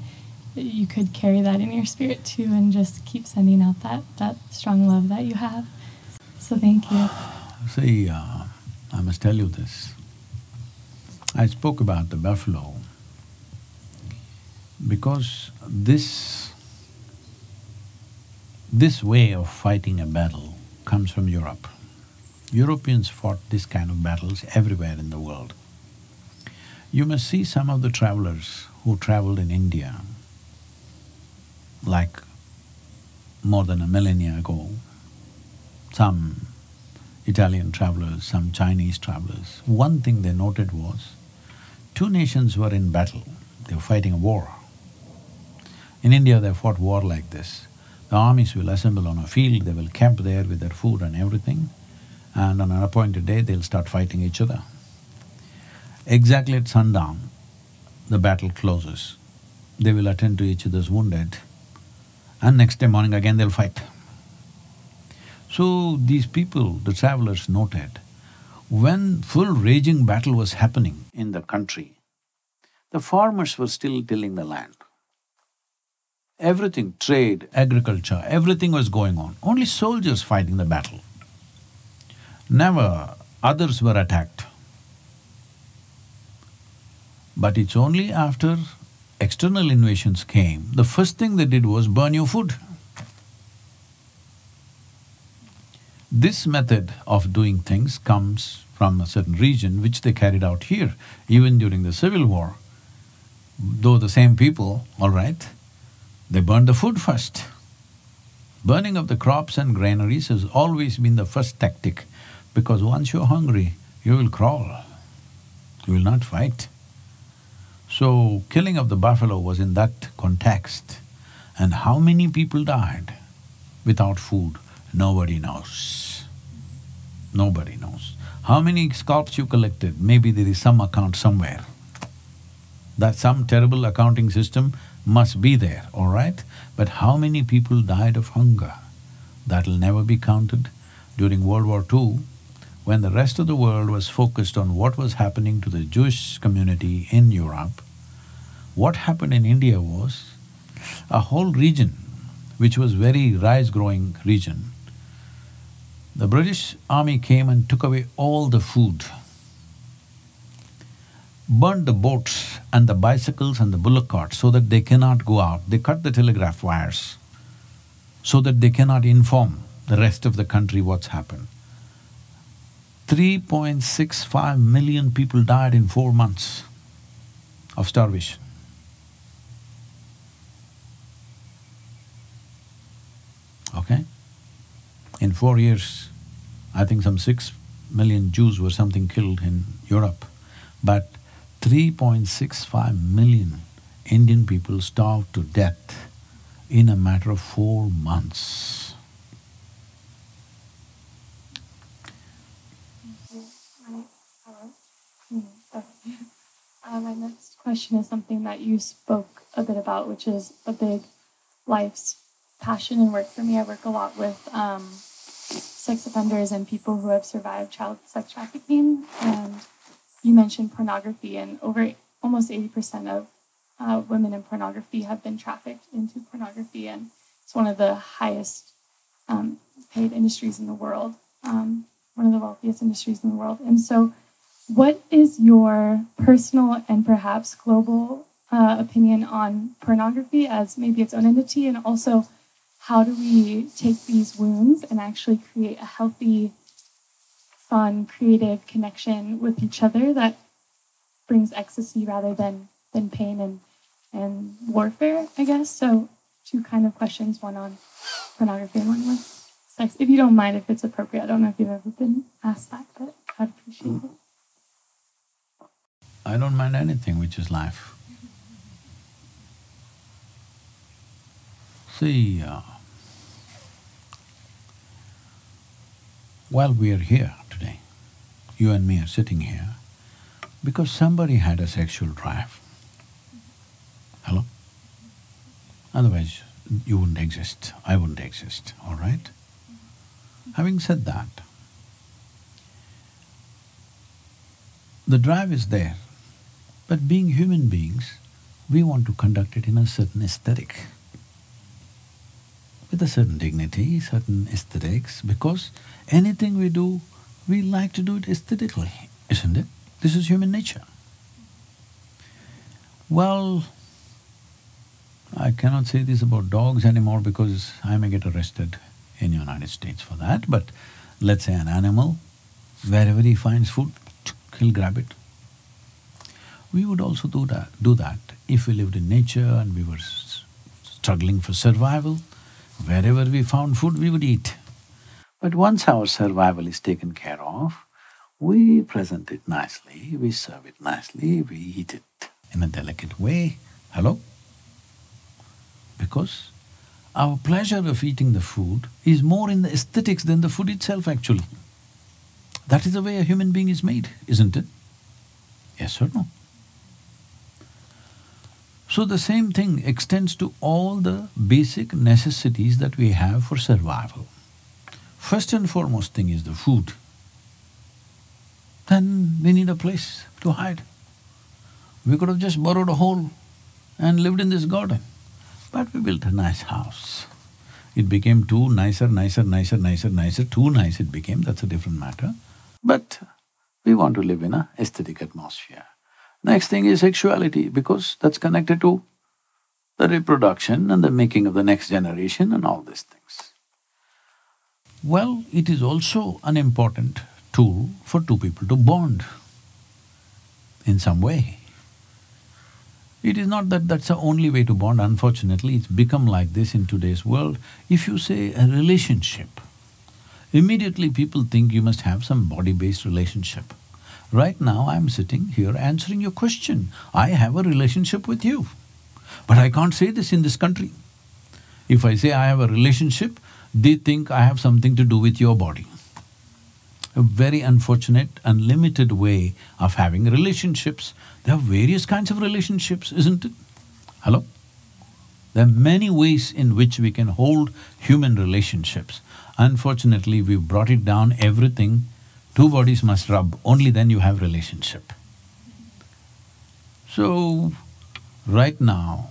you could carry that in your spirit too, and just keep sending out that that strong love that you have. So thank you. See, uh, I must tell you this. I spoke about the buffalo because this this way of fighting a battle comes from Europe. Europeans fought this kind of battles everywhere in the world. You must see some of the travelers who traveled in India, like more than a millennia ago, some Italian travelers, some Chinese travelers. One thing they noted was, two nations were in battle, they were fighting a war. In India, they fought war like this. The armies will assemble on a field, they will camp there with their food and everything, and on an appointed day, they'll start fighting each other. Exactly at sundown, the battle closes. They will attend to each other's wounded, and next day morning again they'll fight. So these people, the travelers noted, when full raging battle was happening in the country, the farmers were still tilling the land. Everything, trade, agriculture, everything was going on, only soldiers fighting the battle. Never others were attacked. But it's only after external invasions came, the first thing they did was burn your food. This method of doing things comes from a certain region which they carried out here, even during the Civil War. Though the same people, all right, they burned the food first. Burning of the crops and granaries has always been the first tactic because once you're hungry, you will crawl, you will not fight. So, killing of the buffalo was in that context. And how many people died without food? Nobody knows. Nobody knows. How many scalps you collected? Maybe there is some account somewhere. That some terrible accounting system must be there, all right? But how many people died of hunger? That'll never be counted. During World War II, when the rest of the world was focused on what was happening to the Jewish community in Europe, what happened in India was a whole region, which was very rice-growing region, the British army came and took away all the food, burned the boats and the bicycles and the bullock carts so that they cannot go out. They cut the telegraph wires so that they cannot inform the rest of the country what's happened. 3.65 million people died in four months of starvation. Okay? In four years, I think some six million Jews were something killed in Europe, but 3.65 million Indian people starved to death in a matter of four months. Uh, my next question is something that you spoke a bit about, which is a big life's passion and work for me. I work a lot with um, sex offenders and people who have survived child sex trafficking. And you mentioned pornography, and over almost 80% of uh, women in pornography have been trafficked into pornography, and it's one of the highest um, paid industries in the world, um, one of the wealthiest industries in the world. And so, what is your personal and perhaps global uh, opinion on pornography as maybe its own entity, and also how do we take these wounds and actually create a healthy, fun, creative connection with each other that brings ecstasy rather than than pain and and warfare, I guess. So two kind of questions, one on pornography and one with sex. If you don't mind, if it's appropriate, I don't know if you've ever been asked that, but I'd appreciate it. I don't mind anything which is life. See, uh, while we are here today, you and me are sitting here, because somebody had a sexual drive. Hello? Otherwise, you wouldn't exist, I wouldn't exist, all right? Having said that, the drive is there, but being human beings, we want to conduct it in a certain aesthetic, with a certain dignity, certain aesthetics, because anything we do, we like to do it aesthetically, isn't it? This is human nature. Well, I cannot say this about dogs anymore because I may get arrested in United States for that, but let's say an animal, wherever he finds food, he'll grab it. We would also do that, do that if we lived in nature and we were struggling for survival. Wherever we found food, we would eat. But once our survival is taken care of, we present it nicely, we serve it nicely, we eat it in a delicate way. Hello? Because our pleasure of eating the food is more in the aesthetics than the food itself actually. That is the way a human being is made, isn't it? Yes or no? So the same thing extends to all the basic necessities that we have for survival. First and foremost thing is the food. Then we need a place to hide. We could have just burrowed a hole and lived in this garden. But we built a nice house. It became too nicer, nicer, nicer, nicer, nicer, too nice it became, that's a different matter. But we want to live in a aesthetic atmosphere. Next thing is sexuality, because that's connected to the reproduction and the making of the next generation and all these things. Well, it is also an important tool for two people to bond in some way. It is not that that's the only way to bond, unfortunately, it's become like this in today's world. If you say a relationship, immediately people think you must have some body-based relationship. Right now, I'm sitting here answering your question. I have a relationship with you, but I can't say this in this country. If I say I have a relationship, they think I have something to do with your body a very unfortunate and limited way of having relationships. There are various kinds of relationships, isn't it? Hello? There are many ways in which we can hold human relationships. Unfortunately, we've brought it down everything, two bodies must rub, only then you have relationship. So, right now,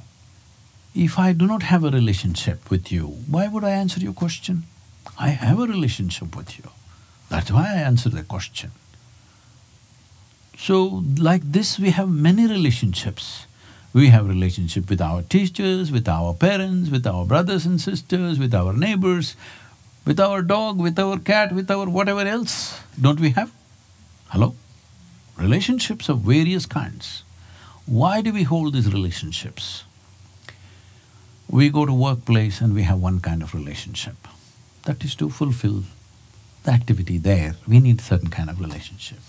if I do not have a relationship with you, why would I answer your question? I have a relationship with you. That's why I answer the question. So, like this, we have many relationships. We have relationship with our teachers, with our parents, with our brothers and sisters, with our neighbors, with our dog, with our cat, with our whatever else. Don't we have? Hello? Relationships of various kinds. Why do we hold these relationships? We go to workplace and we have one kind of relationship. That is to fulfill the activity there, we need certain kind of relationship.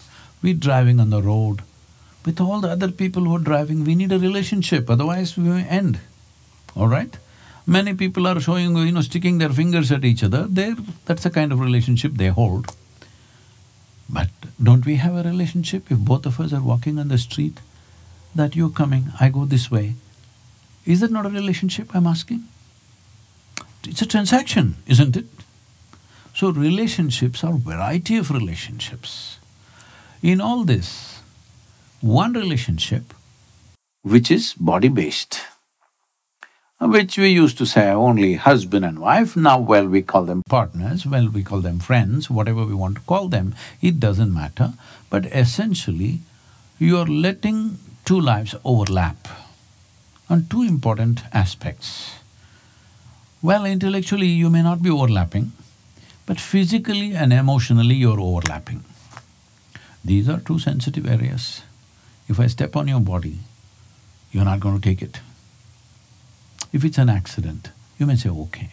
We're driving on the road, with all the other people who are driving, we need a relationship, otherwise we may end, all right? Many people are showing, you know, sticking their fingers at each other, they that's the kind of relationship they hold. But don't we have a relationship if both of us are walking on the street, that you're coming, I go this way? Is that not a relationship, I'm asking? It's a transaction, isn't it? So relationships are variety of relationships. In all this, one relationship which is body-based, which we used to say only husband and wife, now well we call them partners, well we call them friends, whatever we want to call them, it doesn't matter. But essentially, you're letting two lives overlap. on two important aspects. Well, intellectually you may not be overlapping, but physically and emotionally you're overlapping. These are two sensitive areas. If I step on your body, you're not going to take it. If it's an accident, you may say, okay.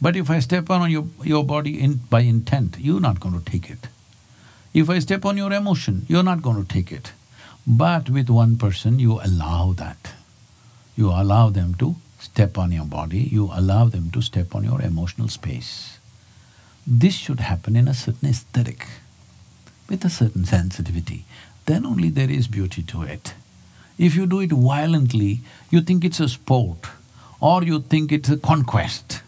But if I step on your, your body in, by intent, you're not going to take it. If I step on your emotion, you're not going to take it. But with one person, you allow that. You allow them to step on your body, you allow them to step on your emotional space. This should happen in a certain aesthetic, with a certain sensitivity. Then only there is beauty to it. If you do it violently, you think it's a sport or you think it's a conquest.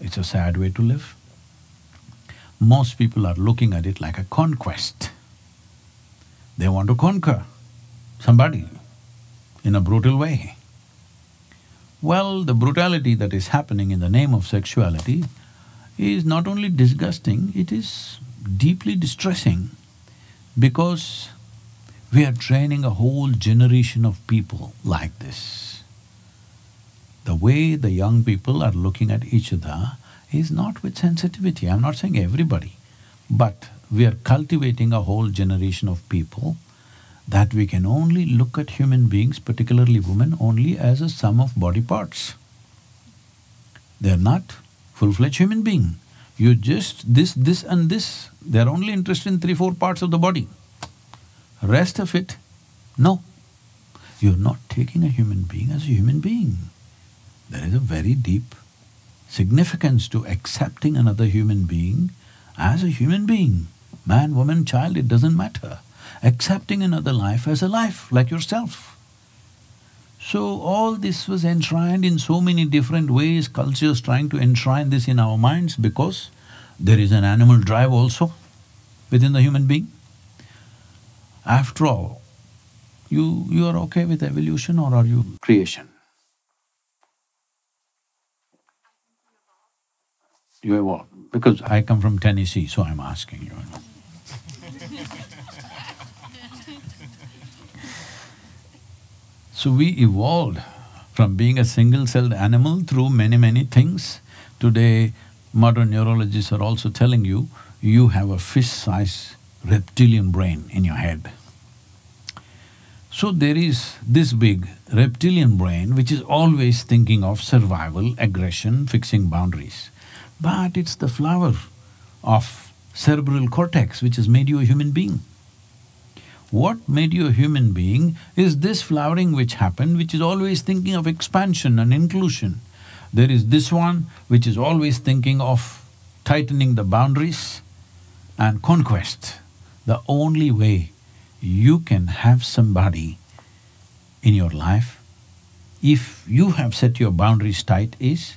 It's a sad way to live. Most people are looking at it like a conquest. They want to conquer somebody in a brutal way. Well, the brutality that is happening in the name of sexuality is not only disgusting, it is deeply distressing because we are training a whole generation of people like this. The way the young people are looking at each other is not with sensitivity. I'm not saying everybody, but we are cultivating a whole generation of people that we can only look at human beings, particularly women, only as a sum of body parts. They're not full-fledged human being. You just this, this and this, they're only interested in three, four parts of the body. Rest of it, no. You're not taking a human being as a human being. There is a very deep significance to accepting another human being as a human being. Man, woman, child, it doesn't matter accepting another life as a life like yourself. So all this was enshrined in so many different ways, cultures trying to enshrine this in our minds because there is an animal drive also within the human being. After all, you… you are okay with evolution or are you creation? You evolve, because I come from Tennessee, so I'm asking you. So we evolved from being a single-celled animal through many, many things. Today, modern neurologists are also telling you, you have a fish-sized reptilian brain in your head. So there is this big reptilian brain which is always thinking of survival, aggression, fixing boundaries. But it's the flower of cerebral cortex which has made you a human being. What made you a human being is this flowering which happened, which is always thinking of expansion and inclusion. There is this one which is always thinking of tightening the boundaries and conquest. The only way you can have somebody in your life, if you have set your boundaries tight, is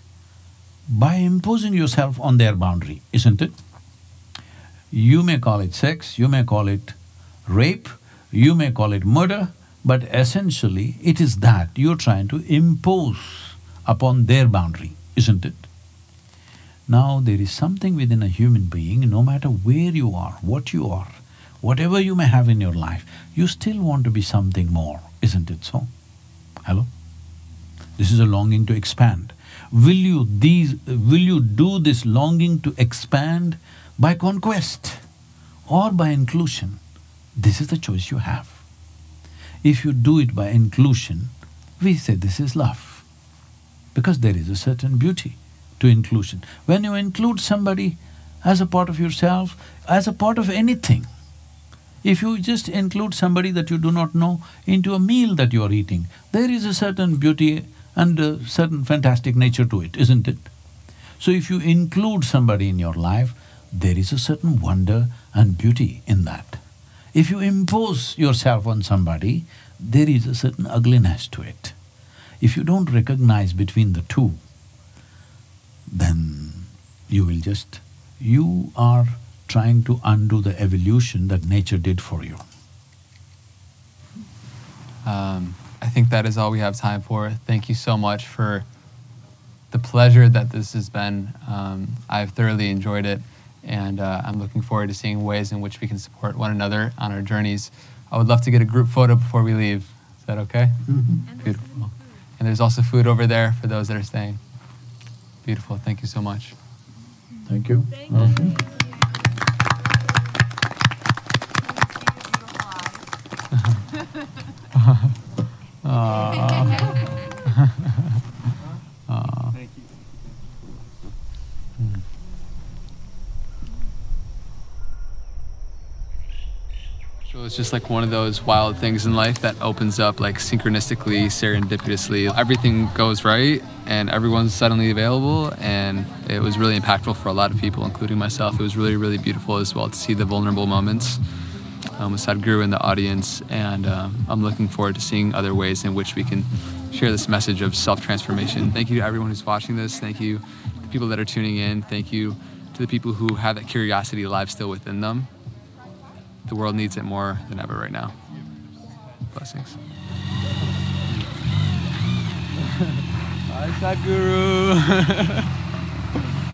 by imposing yourself on their boundary, isn't it? You may call it sex, you may call it rape, you may call it murder, but essentially it is that you're trying to impose upon their boundary, isn't it? Now there is something within a human being, no matter where you are, what you are, whatever you may have in your life, you still want to be something more, isn't it so? Hello? This is a longing to expand. Will you these… will you do this longing to expand by conquest or by inclusion? This is the choice you have. If you do it by inclusion, we say this is love, because there is a certain beauty to inclusion. When you include somebody as a part of yourself, as a part of anything, if you just include somebody that you do not know into a meal that you are eating, there is a certain beauty and a certain fantastic nature to it, isn't it? So if you include somebody in your life, there is a certain wonder and beauty in that. If you impose yourself on somebody, there is a certain ugliness to it. If you don't recognize between the two, then you will just… you are trying to undo the evolution that nature did for you. Um, I think that is all we have time for. Thank you so much for the pleasure that this has been. Um, I've thoroughly enjoyed it and uh, I'm looking forward to seeing ways in which we can support one another on our journeys. I would love to get a group photo before we leave. Is that okay? Mm-hmm. Beautiful. And there's also food over there for those that are staying. Beautiful. Thank you so much. Thank you. Thank Okay. Aw. Hmm. So it's just like one of those wild things in life that opens up like synchronistically, serendipitously. Everything goes right and everyone's suddenly available. And it was really impactful for a lot of people, including myself. It was really, really beautiful as well to see the vulnerable moments um, with Sadhguru in the audience. And um, I'm looking forward to seeing other ways in which we can share this message of self transformation. Thank you to everyone who's watching this. Thank you to the people that are tuning in. Thank you to the people who have that curiosity alive still within them. The world needs it more than ever right now. Blessings. Bye, Sadhguru.